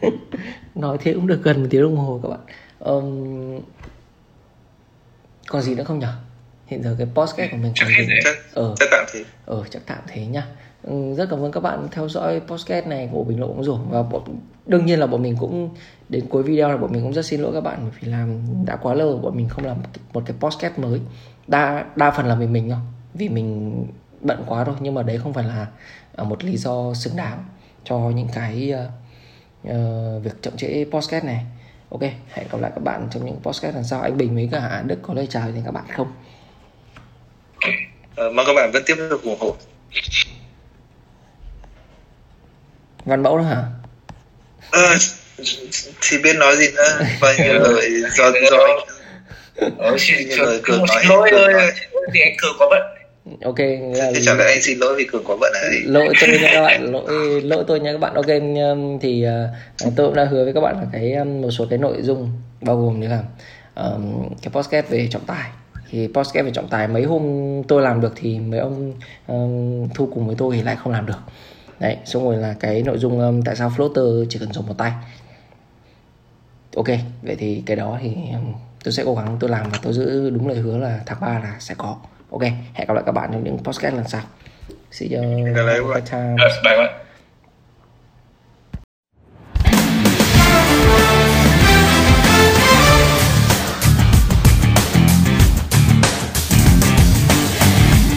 nói thế cũng được gần một tiếng đồng hồ các bạn. Um, còn gì nữa không nhỉ hiện giờ cái podcast của mình chắc hết chắc, ờ, chắc tạm thế. Ờ chắc tạm thế nhá. Ừ, rất cảm ơn các bạn theo dõi podcast này của bình luận bóng rổ. Và bọn, đương nhiên là bọn mình cũng đến cuối video là bọn mình cũng rất xin lỗi các bạn vì làm đã quá lâu bọn mình không làm một cái podcast mới. Đa đa phần là vì mình thôi. Vì mình bận quá rồi nhưng mà đấy không phải là à, một lý do xứng đáng cho những cái uh, uh, việc chậm trễ podcast này ok hẹn gặp lại các bạn trong những podcast lần sau anh bình với cả đức có lời chào đến các bạn không uh, mong các bạn vẫn tiếp tục ủng hộ văn mẫu đó hả uh, thì biết nói gì nữa bao nhiêu lời do do anh ờ, xin, xin lỗi ơi thì anh cường có bận ok thì chẳng lẽ anh xin lỗi vì cường quá bận à lỗi tôi nha các bạn lỗi lỗi tôi nha các bạn. Ok thì uh, tôi cũng đã hứa với các bạn là cái um, một số cái nội dung bao gồm như là um, cái podcast về trọng tài. Thì podcast về trọng tài mấy hôm tôi làm được thì mấy ông um, thu cùng với tôi thì lại không làm được. Đấy xong rồi là cái nội dung um, tại sao floater chỉ cần dùng một tay. Ok vậy thì cái đó thì um, tôi sẽ cố gắng tôi làm và tôi giữ đúng lời hứa là tháng 3 là sẽ có ok hẹn gặp lại các bạn trong những podcast lần sau. See you. Next time bye bye